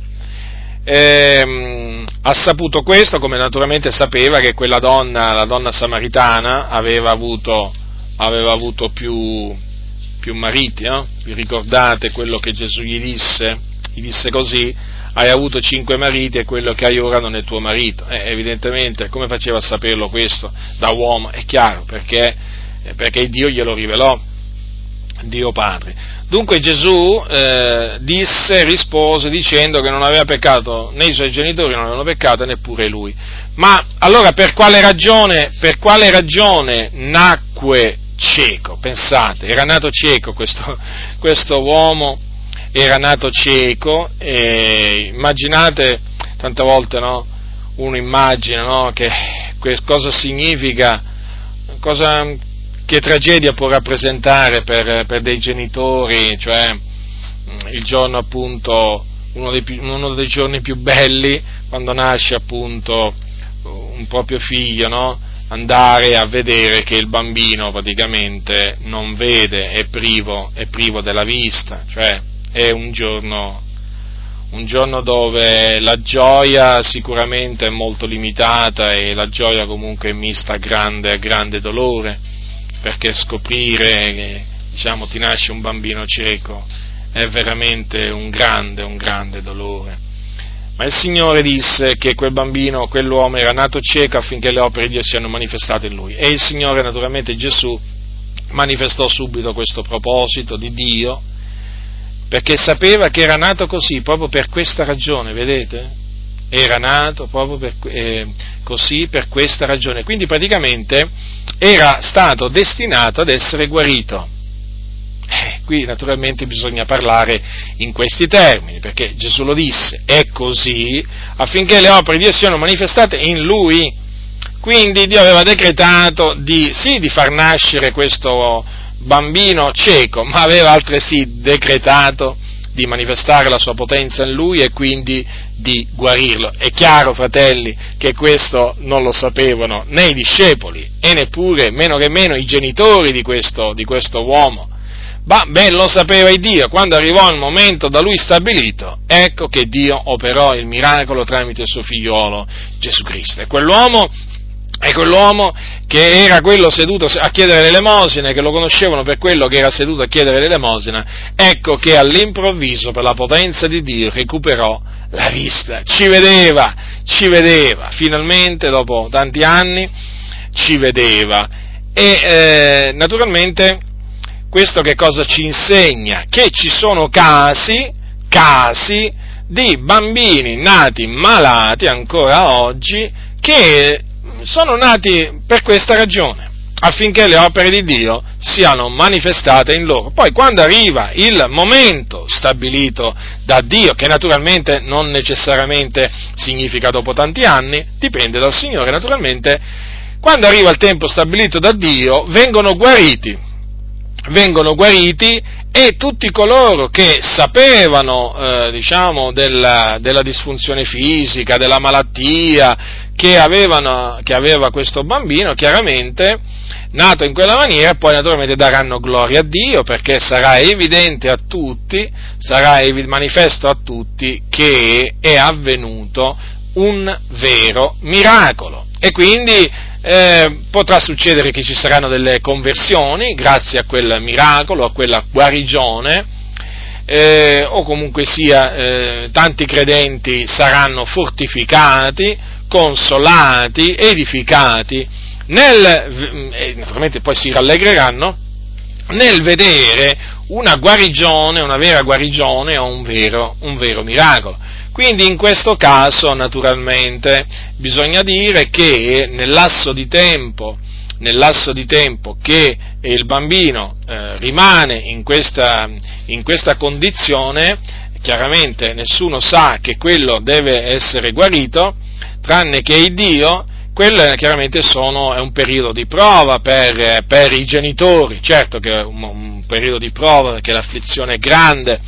Eh, ha saputo questo come naturalmente sapeva che quella donna, la donna samaritana, aveva avuto, aveva avuto più, più mariti, no? vi ricordate quello che Gesù gli disse? Gli disse così, hai avuto cinque mariti e quello che hai ora non è tuo marito. Eh, evidentemente, come faceva a saperlo questo da uomo? È chiaro, perché, perché Dio glielo rivelò, Dio Padre. Dunque Gesù eh, disse, rispose dicendo che non aveva peccato né i suoi genitori, non avevano peccato neppure lui. Ma allora per quale ragione, per quale ragione nacque cieco? Pensate, era nato cieco questo, questo uomo, era nato cieco e immaginate, tante volte no, uno immagina no, che cosa significa, cosa, che tragedia può rappresentare per, per dei genitori, cioè mm, il giorno appunto, uno dei, uno dei, giorni più belli, quando nasce appunto un proprio figlio, no? Andare a vedere che il bambino praticamente non vede, è privo, è privo della vista, cioè è un giorno, un giorno dove la gioia sicuramente è molto limitata e la gioia comunque è mista a grande, a grande dolore perché scoprire che diciamo, ti nasce un bambino cieco è veramente un grande, un grande dolore. Ma il Signore disse che quel bambino, quell'uomo era nato cieco affinché le opere di Dio siano manifestate in lui. E il Signore, naturalmente Gesù, manifestò subito questo proposito di Dio, perché sapeva che era nato così, proprio per questa ragione, vedete? Era nato proprio per, eh, così per questa ragione. Quindi praticamente era stato destinato ad essere guarito. Eh, qui naturalmente bisogna parlare in questi termini, perché Gesù lo disse, è così affinché le opere di Dio siano manifestate in lui. Quindi Dio aveva decretato di, sì, di far nascere questo bambino cieco, ma aveva altresì decretato di manifestare la sua potenza in lui e quindi di guarirlo. È chiaro, fratelli, che questo non lo sapevano né i discepoli e neppure, meno che meno, i genitori di questo, di questo uomo. Ma ben lo sapeva Dio, quando arrivò il momento da lui stabilito, ecco che Dio operò il miracolo tramite il suo figliolo Gesù Cristo. E quell'uomo è quell'uomo che era quello seduto a chiedere l'elemosina, che lo conoscevano per quello che era seduto a chiedere l'elemosina, ecco che all'improvviso, per la potenza di Dio, recuperò la vista, ci vedeva, ci vedeva, finalmente dopo tanti anni ci vedeva. E eh, naturalmente questo che cosa ci insegna? Che ci sono casi, casi di bambini nati malati ancora oggi che sono nati per questa ragione, affinché le opere di Dio siano manifestate in loro. Poi quando arriva il momento stabilito da Dio, che naturalmente non necessariamente significa dopo tanti anni, dipende dal Signore, naturalmente, quando arriva il tempo stabilito da Dio, vengono guariti, vengono guariti e tutti coloro che sapevano, eh, diciamo, della, della, disfunzione fisica, della malattia che, avevano, che aveva questo bambino, chiaramente, nato in quella maniera, poi naturalmente daranno gloria a Dio perché sarà evidente a tutti, sarà ev- manifesto a tutti che è avvenuto un vero miracolo. E quindi eh, potrà succedere che ci saranno delle conversioni grazie a quel miracolo, a quella guarigione, eh, o comunque sia eh, tanti credenti saranno fortificati, consolati, edificati, nel, e naturalmente poi si rallegreranno, nel vedere una guarigione, una vera guarigione o un vero, un vero miracolo. Quindi in questo caso naturalmente bisogna dire che nel lasso di tempo, nel lasso di tempo che il bambino eh, rimane in questa, in questa condizione, chiaramente nessuno sa che quello deve essere guarito, tranne che il Dio, quello chiaramente sono, è un periodo di prova per, per, i genitori, certo che è un, un periodo di prova perché l'afflizione è grande,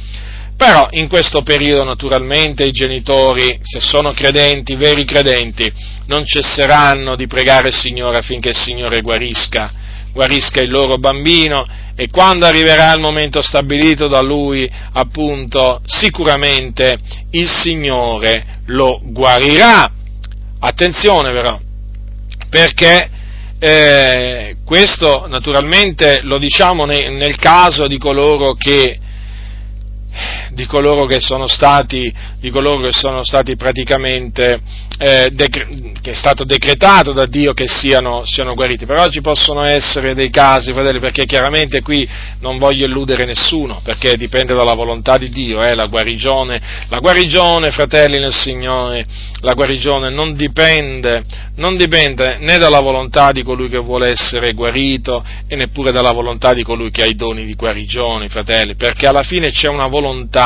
però in questo periodo naturalmente i genitori, se sono credenti, veri credenti, non cesseranno di pregare il Signore affinché il Signore guarisca, guarisca il loro bambino e quando arriverà il momento stabilito da lui, appunto, sicuramente il Signore lo guarirà. Attenzione però, perché eh, questo naturalmente lo diciamo nel, nel caso di coloro che di coloro che sono stati, che sono stati praticamente, eh, decre- che è stato decretato da Dio che siano, siano, guariti. Però ci possono essere dei casi, fratelli, perché chiaramente qui non voglio illudere nessuno, perché dipende dalla volontà di Dio, eh, la guarigione, la guarigione, fratelli nel Signore, la guarigione non dipende, non dipende né dalla volontà di colui che vuole essere guarito e neppure dalla volontà di colui che ha i doni di guarigione, fratelli, perché alla fine c'è una volontà,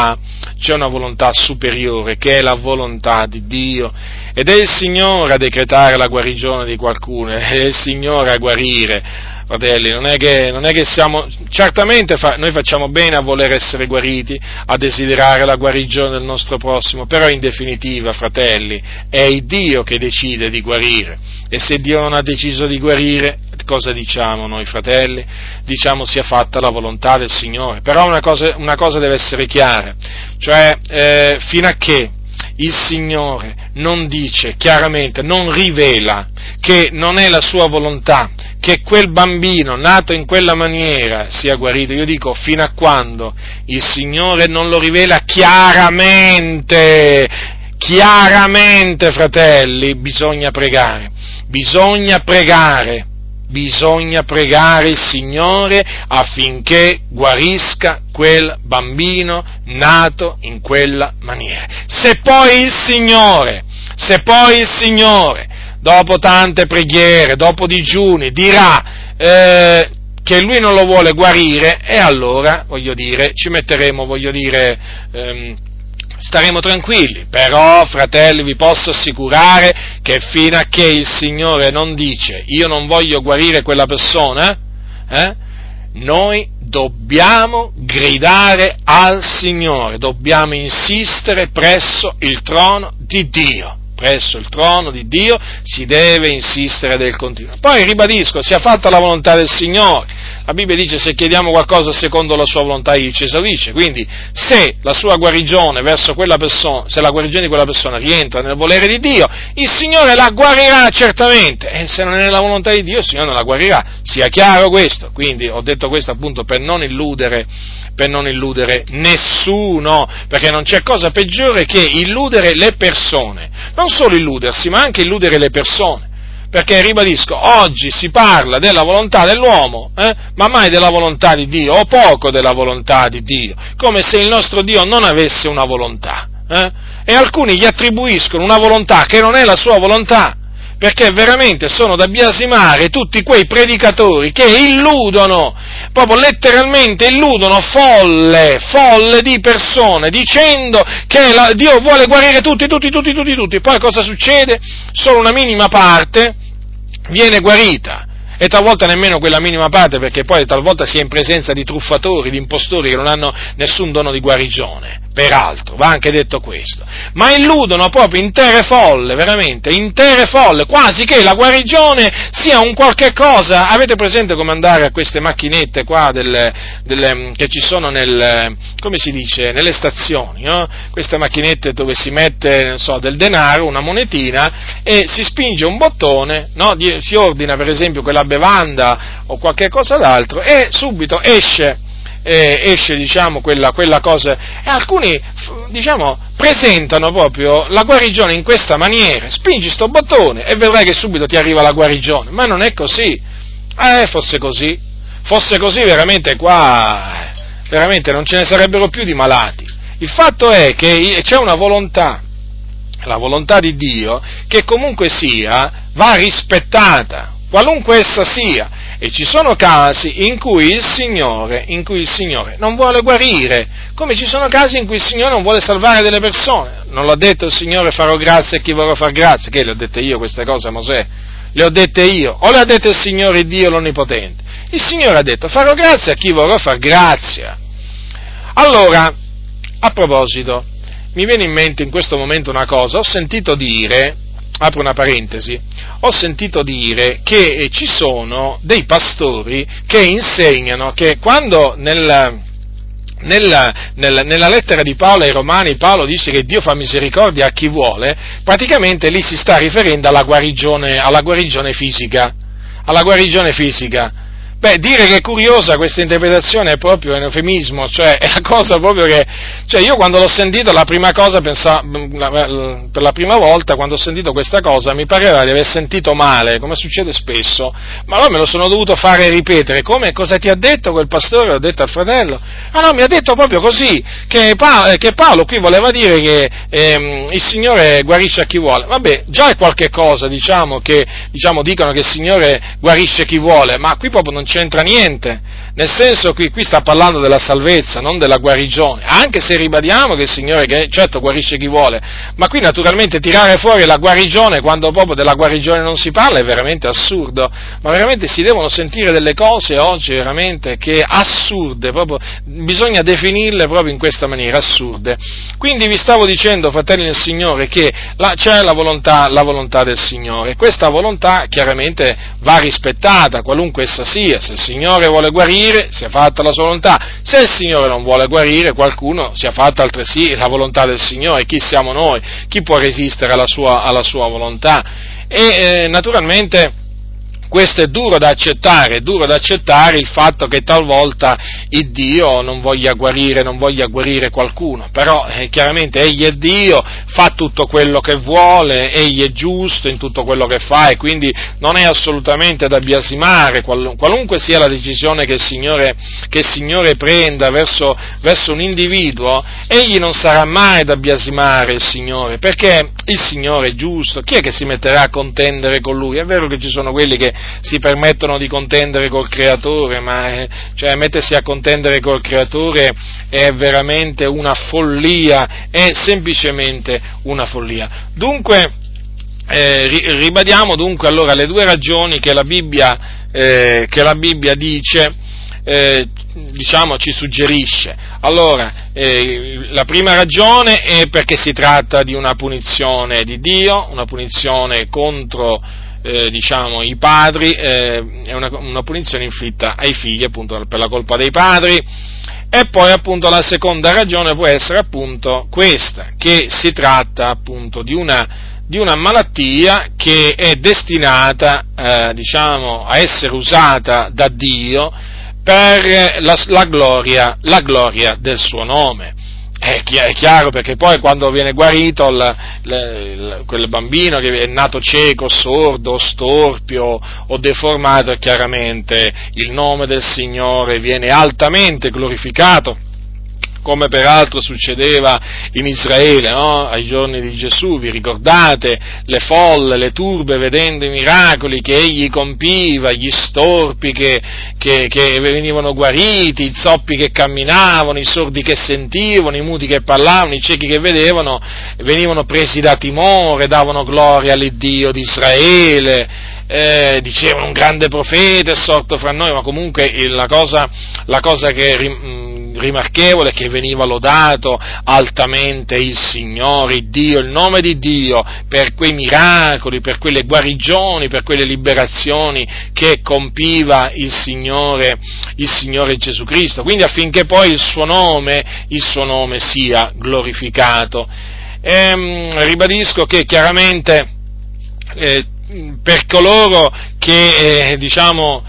c'è una volontà superiore che è la volontà di Dio. Ed è il Signore a decretare la guarigione di qualcuno, è il Signore a guarire fratelli, non è che, non è che siamo, certamente fa, noi facciamo bene a voler essere guariti, a desiderare la guarigione del nostro prossimo, però in definitiva, fratelli, è il Dio che decide di guarire e se Dio non ha deciso di guarire, cosa diciamo noi fratelli? Diciamo sia fatta la volontà del Signore, però una cosa, una cosa deve essere chiara, cioè eh, fino a che il Signore non dice chiaramente, non rivela che non è la sua volontà che quel bambino nato in quella maniera sia guarito. Io dico fino a quando il Signore non lo rivela chiaramente, chiaramente fratelli, bisogna pregare, bisogna pregare bisogna pregare il Signore affinché guarisca quel bambino nato in quella maniera. Se poi il Signore, se poi il Signore, dopo tante preghiere, dopo digiuni, dirà eh, che lui non lo vuole guarire, e allora, voglio dire, ci metteremo, voglio dire, ehm, staremo tranquilli, però fratelli vi posso assicurare che fino a che il Signore non dice io non voglio guarire quella persona, eh, noi dobbiamo gridare al Signore, dobbiamo insistere presso il trono di Dio. Presso il trono di Dio si deve insistere del continuo. Poi ribadisco, sia fatta la volontà del Signore la Bibbia dice se chiediamo qualcosa secondo la sua volontà egli ci esaurisce, quindi se la sua guarigione verso quella persona, se la guarigione di quella persona rientra nel volere di Dio, il Signore la guarirà certamente, e se non è nella volontà di Dio il Signore non la guarirà, sia chiaro questo, quindi ho detto questo appunto per non illudere, per non illudere nessuno, perché non c'è cosa peggiore che illudere le persone, non solo illudersi, ma anche illudere le persone perché ribadisco, oggi si parla della volontà dell'uomo, eh, ma mai della volontà di Dio, o poco della volontà di Dio, come se il nostro Dio non avesse una volontà. Eh? E alcuni gli attribuiscono una volontà che non è la sua volontà, perché veramente sono da biasimare tutti quei predicatori che illudono, proprio letteralmente illudono folle, folle di persone, dicendo che la, Dio vuole guarire tutti, tutti, tutti, tutti, tutti. Poi cosa succede? Solo una minima parte viene guarita. E talvolta nemmeno quella minima parte, perché poi talvolta si è in presenza di truffatori, di impostori che non hanno nessun dono di guarigione, peraltro, va anche detto questo, ma illudono proprio intere folle, veramente, intere folle, quasi che la guarigione sia un qualche cosa, avete presente come andare a queste macchinette qua delle, delle, che ci sono nel, come si dice, nelle stazioni, no? queste macchinette dove si mette, so, del denaro, una monetina, e si spinge un bottone, no? si ordina per esempio quella bevanda o qualche cosa d'altro e subito esce eh, esce diciamo, quella, quella, cosa. E alcuni diciamo, presentano proprio la guarigione in questa maniera. Spingi sto bottone e vedrai che subito ti arriva la guarigione. Ma non è così. Eh, fosse così. Fosse così veramente qua, veramente non ce ne sarebbero più di malati. Il fatto è che c'è una volontà, la volontà di Dio, che comunque sia, va rispettata, qualunque essa sia. E ci sono casi in cui, il Signore, in cui il Signore non vuole guarire, come ci sono casi in cui il Signore non vuole salvare delle persone. Non l'ha detto il Signore farò grazia a chi vorrà far grazia, che le ho dette io queste cose a Mosè? Le ho dette io, o le ha dette il Signore Dio l'Onnipotente? Il Signore ha detto farò grazia a chi vorrà far grazia. Allora, a proposito, mi viene in mente in questo momento una cosa, ho sentito dire, apro una parentesi, ho sentito dire che ci sono dei pastori che insegnano che quando nel, nella, nella, nella, lettera di Paolo ai Romani Paolo dice che Dio fa misericordia a chi vuole, praticamente lì si sta riferendo alla guarigione, alla guarigione fisica. Alla guarigione fisica. Beh, dire che è curiosa questa interpretazione è proprio un eufemismo, cioè è la cosa proprio che, cioè io quando l'ho sentito la prima cosa, pensavo, per la prima volta quando ho sentito questa cosa mi pareva di aver sentito male, come succede spesso, ma allora me lo sono dovuto fare ripetere, come, cosa ti ha detto quel pastore, ho detto al fratello, ah no, mi ha detto proprio così, che Paolo, che Paolo qui voleva dire che ehm, il Signore guarisce a chi vuole, vabbè, già è qualche cosa, diciamo, che diciamo, dicono che il Signore guarisce chi vuole, ma qui proprio non c'entra niente, nel senso che qui sta parlando della salvezza, non della guarigione, anche se ribadiamo che il Signore certo guarisce chi vuole, ma qui naturalmente tirare fuori la guarigione quando proprio della guarigione non si parla è veramente assurdo, ma veramente si devono sentire delle cose oggi veramente che assurde, proprio, bisogna definirle proprio in questa maniera, assurde. Quindi vi stavo dicendo, fratelli del Signore, che la, c'è la volontà, la volontà del Signore, questa volontà chiaramente va rispettata, qualunque essa sia, se il Signore vuole guarire, sia fatta la sua volontà, se il Signore non vuole guarire, qualcuno sia fatta altresì la volontà del Signore, chi siamo noi, chi può resistere alla sua, alla sua volontà? E eh, naturalmente questo è duro da accettare, è duro da accettare il fatto che talvolta il Dio non voglia guarire, non voglia guarire qualcuno, però eh, chiaramente egli è Dio, fa tutto quello che vuole, egli è giusto in tutto quello che fa e quindi non è assolutamente da biasimare qualunque sia la decisione che il Signore, che il Signore prenda verso, verso un individuo, egli non sarà mai da biasimare il Signore, perché il Signore è giusto, chi è che si metterà a contendere con lui? È vero che ci sono quelli che si permettono di contendere col creatore, ma eh, cioè, mettersi a contendere col creatore è veramente una follia, è semplicemente una follia. Dunque, eh, ribadiamo dunque allora le due ragioni che la Bibbia, eh, che la Bibbia dice, eh, diciamo, ci suggerisce. Allora, eh, la prima ragione è perché si tratta di una punizione di Dio, una punizione contro eh, diciamo, i padri, eh, è una, una, punizione inflitta ai figli appunto per la colpa dei padri. E poi appunto la seconda ragione può essere appunto questa, che si tratta appunto di una, di una malattia che è destinata eh, diciamo, a essere usata da Dio per la, la, gloria, la gloria del suo nome. È chiaro perché poi quando viene guarito il, il, quel bambino che è nato cieco, sordo, storpio o deformato, chiaramente il nome del Signore viene altamente glorificato come peraltro succedeva in Israele no? ai giorni di Gesù, vi ricordate le folle, le turbe vedendo i miracoli che egli compiva, gli storpi che, che, che venivano guariti, i zoppi che camminavano, i sordi che sentivano, i muti che parlavano, i ciechi che vedevano, venivano presi da timore, davano gloria all'Iddio di Israele, eh, dicevano un grande profeta è sorto fra noi, ma comunque la cosa, la cosa che rimarchevole che veniva lodato altamente il Signore, il Dio, il nome di Dio per quei miracoli, per quelle guarigioni, per quelle liberazioni che compiva il Signore, il Signore Gesù Cristo. Quindi affinché poi il suo nome, il suo nome sia glorificato. E, ehm, ribadisco che chiaramente eh, per coloro che, eh, diciamo,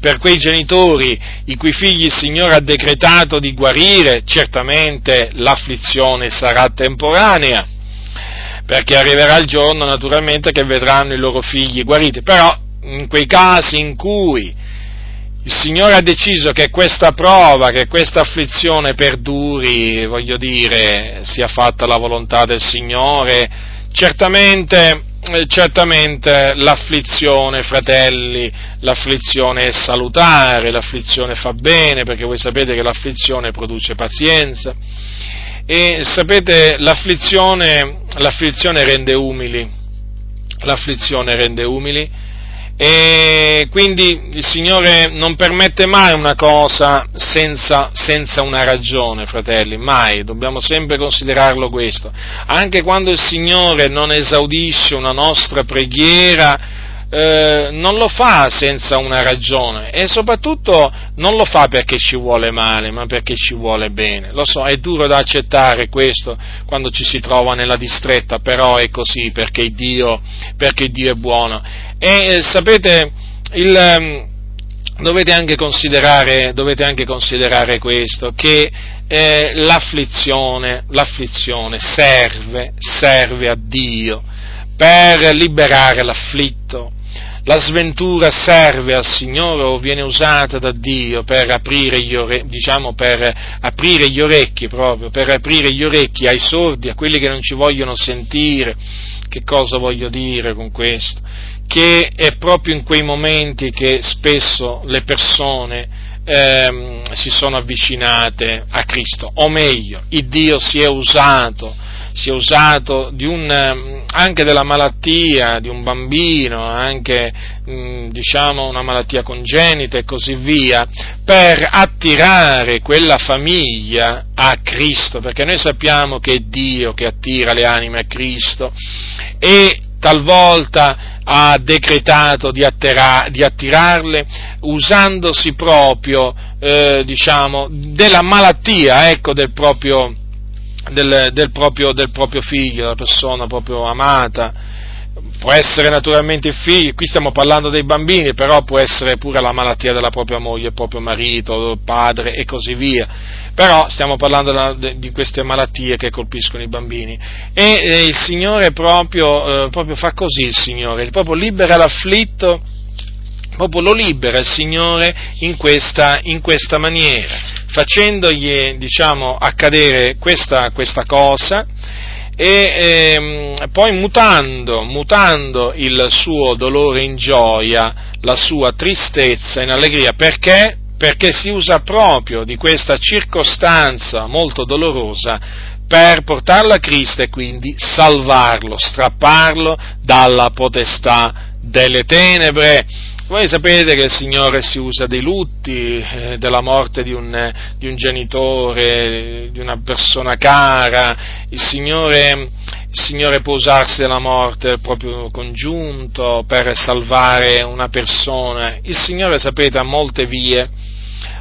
per quei genitori i cui figli il Signore ha decretato di guarire, certamente l'afflizione sarà temporanea, perché arriverà il giorno naturalmente che vedranno i loro figli guariti, però in quei casi in cui il Signore ha deciso che questa prova, che questa afflizione perduri, voglio dire, sia fatta la volontà del Signore, certamente, eh, certamente l'afflizione, fratelli, l'afflizione è salutare, l'afflizione fa bene, perché voi sapete che l'afflizione produce pazienza. E sapete l'afflizione, l'afflizione rende umili, l'afflizione rende umili e quindi il Signore non permette mai una cosa senza, senza, una ragione, fratelli, mai, dobbiamo sempre considerarlo questo. Anche quando il Signore non esaudisce una nostra preghiera, eh, non lo fa senza una ragione e soprattutto non lo fa perché ci vuole male, ma perché ci vuole bene. Lo so, è duro da accettare questo quando ci si trova nella distretta, però è così perché Dio, perché Dio è buono. E eh, sapete, il, ehm, dovete, anche dovete, anche considerare, questo, che eh, l'afflizione, l'afflizione serve, serve a Dio per liberare l'afflitto, la sventura serve al Signore o viene usata da Dio per aprire gli, ore, diciamo, per aprire gli orecchi proprio, per aprire gli orecchi ai sordi, a quelli che non ci vogliono sentire. Che cosa voglio dire con questo? Che è proprio in quei momenti che spesso le persone ehm, si sono avvicinate a Cristo, o meglio, il Dio si è usato si è usato un, ehm, anche della malattia di un bambino, anche mm, diciamo una malattia congenita e così via, per attirare quella famiglia a Cristo, perché noi sappiamo che è Dio che attira le anime a Cristo e talvolta ha decretato di, attira, di attirarle usandosi proprio eh, diciamo, della malattia ecco, del proprio del, del, proprio, del proprio figlio, della persona proprio amata. Può essere naturalmente il figlio, qui stiamo parlando dei bambini, però può essere pure la malattia della propria moglie, proprio marito, padre e così via. Però stiamo parlando di queste malattie che colpiscono i bambini. E eh, il Signore proprio, eh, proprio fa così, il Signore, proprio libera l'afflitto proprio lo libera il Signore in questa, in questa maniera, facendogli diciamo, accadere questa, questa cosa e ehm, poi mutando, mutando il suo dolore in gioia, la sua tristezza in allegria, perché? Perché si usa proprio di questa circostanza molto dolorosa per portarlo a Cristo e quindi salvarlo, strapparlo dalla potestà delle tenebre voi sapete che il Signore si usa dei lutti, eh, della morte di un, di un, genitore, di una persona cara, il Signore, il Signore può usarsi della morte del proprio congiunto per salvare una persona. Il Signore, sapete, ha molte vie,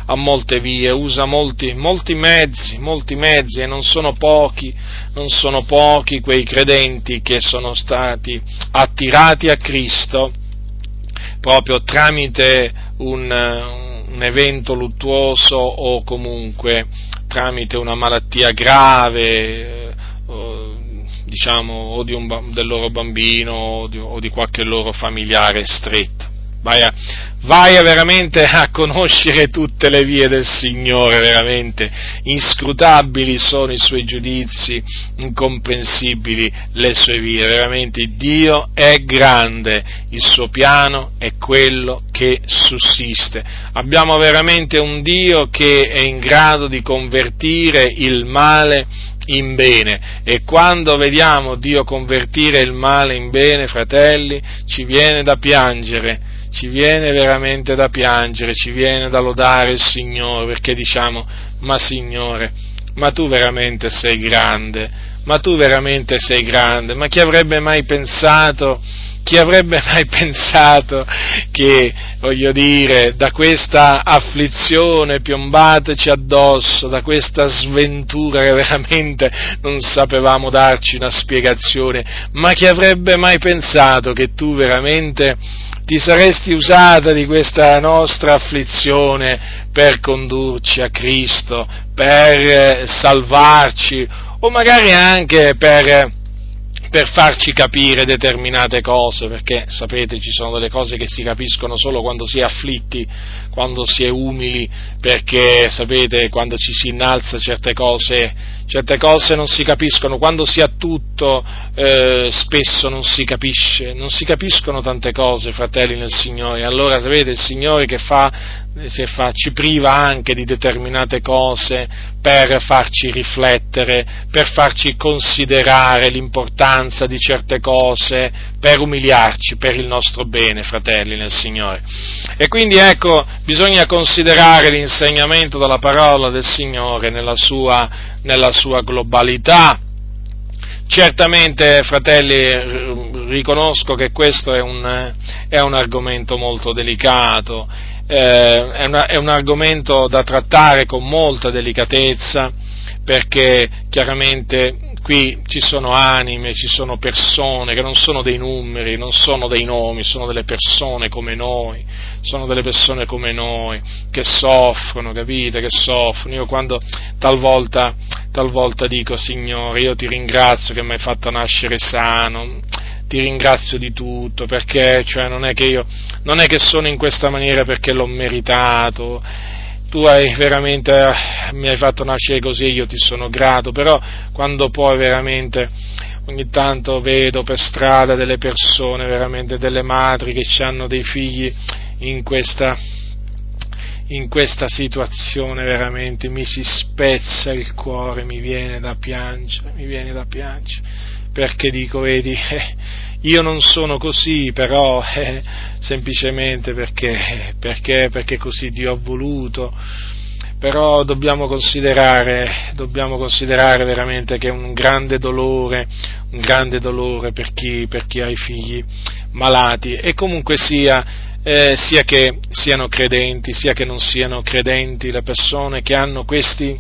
ha molte vie, usa molti, molti mezzi, molti mezzi e non sono pochi, non sono pochi quei credenti che sono stati attirati a Cristo proprio tramite un, un evento luttuoso o comunque tramite una malattia grave, o, diciamo, o un, del loro bambino o di, o di qualche loro familiare stretto vai a, vai a veramente a conoscere tutte le vie del Signore, veramente. Inscrutabili sono i suoi giudizi, incomprensibili le sue vie, veramente Dio è grande, il suo piano è quello che sussiste. Abbiamo veramente un Dio che è in grado di convertire il male in bene. E quando vediamo Dio convertire il male in bene, fratelli, ci viene da piangere ci viene veramente da piangere, ci viene da lodare il Signore, perché diciamo, ma Signore, ma tu veramente sei grande, ma tu veramente sei grande, ma chi avrebbe mai pensato chi avrebbe mai pensato che, voglio dire, da questa afflizione piombateci addosso, da questa sventura che veramente non sapevamo darci una spiegazione, ma chi avrebbe mai pensato che tu veramente ti saresti usata di questa nostra afflizione per condurci a Cristo, per salvarci o magari anche per per farci capire determinate cose, perché sapete ci sono delle cose che si capiscono solo quando si è afflitti, quando si è umili, perché sapete quando ci si innalza certe cose, certe cose non si capiscono, quando si ha tutto eh, spesso non si capisce, non si capiscono tante cose, fratelli nel Signore, allora sapete il Signore che fa fa, ci priva anche di determinate cose per farci riflettere, per farci considerare l'importanza di certe cose, per umiliarci per il nostro bene, fratelli nel Signore. E quindi ecco, bisogna considerare l'insegnamento della parola del Signore nella sua, nella sua globalità. Certamente, fratelli, riconosco che questo è un, è un argomento molto delicato eh, è, una, è un argomento da trattare con molta delicatezza perché chiaramente qui ci sono anime, ci sono persone che non sono dei numeri, non sono dei nomi, sono delle persone come noi, sono delle persone come noi che soffrono, capite, che soffrono. Io quando talvolta, talvolta dico Signore, io ti ringrazio che mi hai fatto nascere sano, ti ringrazio di tutto, perché cioè, non, è che io, non è che sono in questa maniera perché l'ho meritato, tu hai veramente, mi hai fatto nascere così, io ti sono grato, però quando poi veramente ogni tanto vedo per strada delle persone, veramente delle madri che hanno dei figli in questa, in questa situazione veramente mi si spezza il cuore, mi viene da piangere, mi viene da piangere perché dico, vedi, eh, io non sono così, però eh, semplicemente perché, perché, perché così Dio ha voluto. Però dobbiamo considerare, dobbiamo considerare veramente che è un grande dolore, un grande dolore per chi, per chi ha i figli malati e comunque sia, eh, sia che siano credenti, sia che non siano credenti, le persone che hanno questi,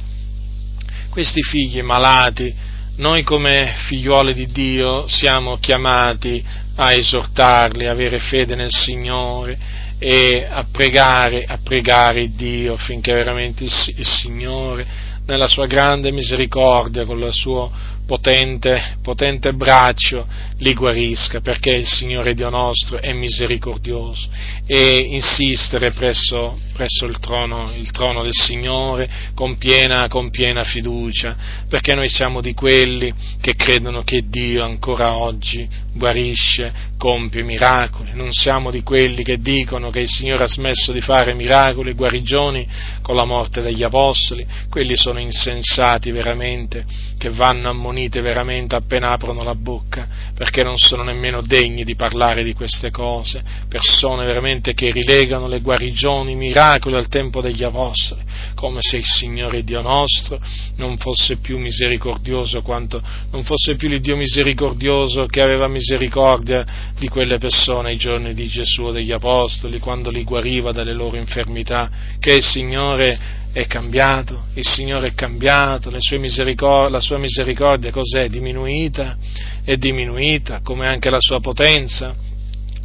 questi figli malati, noi come figliuoli di Dio siamo chiamati a esortarli, a avere fede nel Signore e a pregare, a pregare Dio affinché veramente il, il Signore, nella sua grande misericordia, con il suo potente, potente braccio li guarisca, perché il Signore Dio nostro è misericordioso e insistere presso, presso il, trono, il, trono, del Signore con piena, con piena fiducia, perché noi siamo di quelli che credono che Dio ancora oggi guarisce, compie miracoli, non siamo di quelli che dicono che il Signore ha smesso di fare miracoli e guarigioni con la morte degli Apostoli, quelli sono insensati veramente, che vanno ammonite veramente appena aprono la bocca, perché non sono nemmeno degni di parlare di queste cose, persone veramente che rilegano le guarigioni, i miracoli al tempo degli Apostoli, come se il Signore Dio nostro non fosse più misericordioso quanto non fosse più il Dio misericordioso che aveva misericordia di quelle persone ai giorni di Gesù e degli Apostoli, quando li guariva dalle loro infermità, che il Signore è cambiato, il Signore è cambiato, la sua misericordia cos'è? Diminuita? È diminuita, come anche la sua potenza?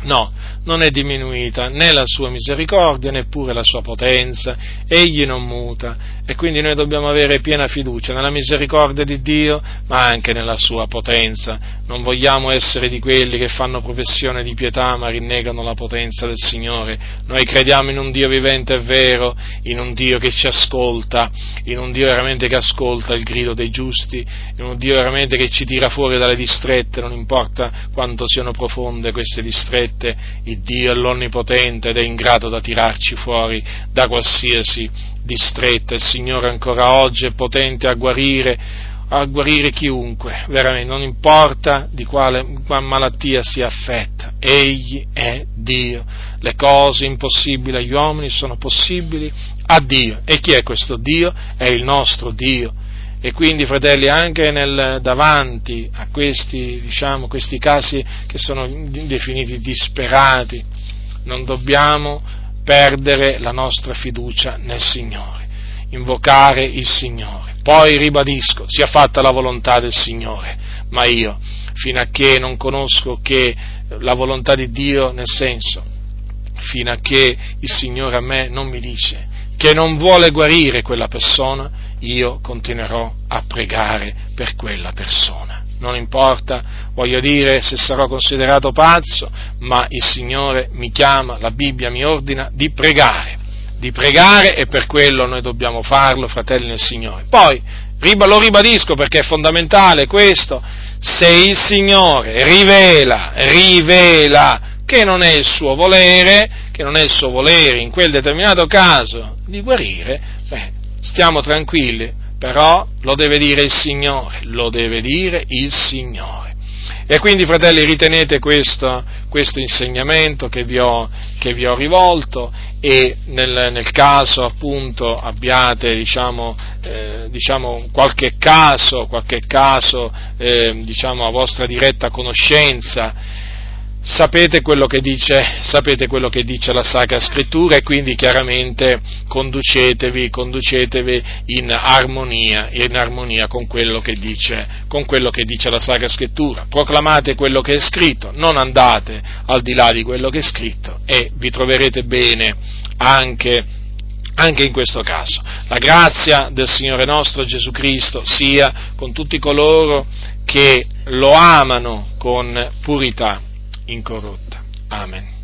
No, non è diminuita né la sua misericordia neppure la sua potenza, egli non muta e quindi noi dobbiamo avere piena fiducia nella misericordia di Dio ma anche nella sua potenza. Non vogliamo essere di quelli che fanno professione di pietà ma rinnegano la potenza del Signore. Noi crediamo in un Dio vivente e vero, in un Dio che ci ascolta, in un Dio veramente che ascolta il grido dei giusti, in un Dio veramente che ci tira fuori dalle distrette, non importa quanto siano profonde queste distrette, il Dio è l'Onnipotente ed è in grado da tirarci fuori da qualsiasi distretta. Il Signore ancora oggi è potente a guarire, a guarire chiunque, veramente, non importa di quale malattia sia affetta, Egli è Dio. Le cose impossibili agli uomini sono possibili a Dio. E chi è questo Dio? È il nostro Dio E quindi, fratelli, anche nel, davanti a questi, diciamo, questi casi che sono definiti disperati, non dobbiamo perdere la nostra fiducia nel Signore, invocare il Signore. Poi ribadisco, sia fatta la volontà del Signore, ma io, fino a che non conosco che la volontà di Dio, nel senso, fino a che il Signore a me non mi dice che non vuole guarire quella persona, io continuerò a pregare per quella persona. Non importa, voglio dire, se sarò considerato pazzo, ma il Signore mi chiama, la Bibbia mi ordina di pregare, di pregare e per quello noi dobbiamo farlo, fratelli nel Signore. Poi, lo ribadisco perché è fondamentale questo, se il Signore rivela, rivela che non è il suo volere, che non è il suo volere in quel determinato caso di guarire, beh, stiamo tranquilli, però lo deve dire il Signore, lo deve dire il Signore. E quindi, fratelli, ritenete questo, questo insegnamento che vi, ho, che vi, ho, rivolto e nel, nel caso appunto abbiate diciamo, eh, diciamo, qualche caso, qualche caso eh, diciamo, a vostra diretta conoscenza sapete quello, dice, sapete quello che dice, la Sacra Scrittura e quindi chiaramente conducetevi, conducetevi in, armonia, in armonia con quello, dice, con quello, che dice, la Sacra Scrittura. Proclamate quello che è scritto, non andate al di là di quello che è scritto e vi troverete bene anche, anche in questo caso. La grazia del Signore nostro Gesù Cristo sia con tutti coloro che lo amano con purità incorrotta. Amen.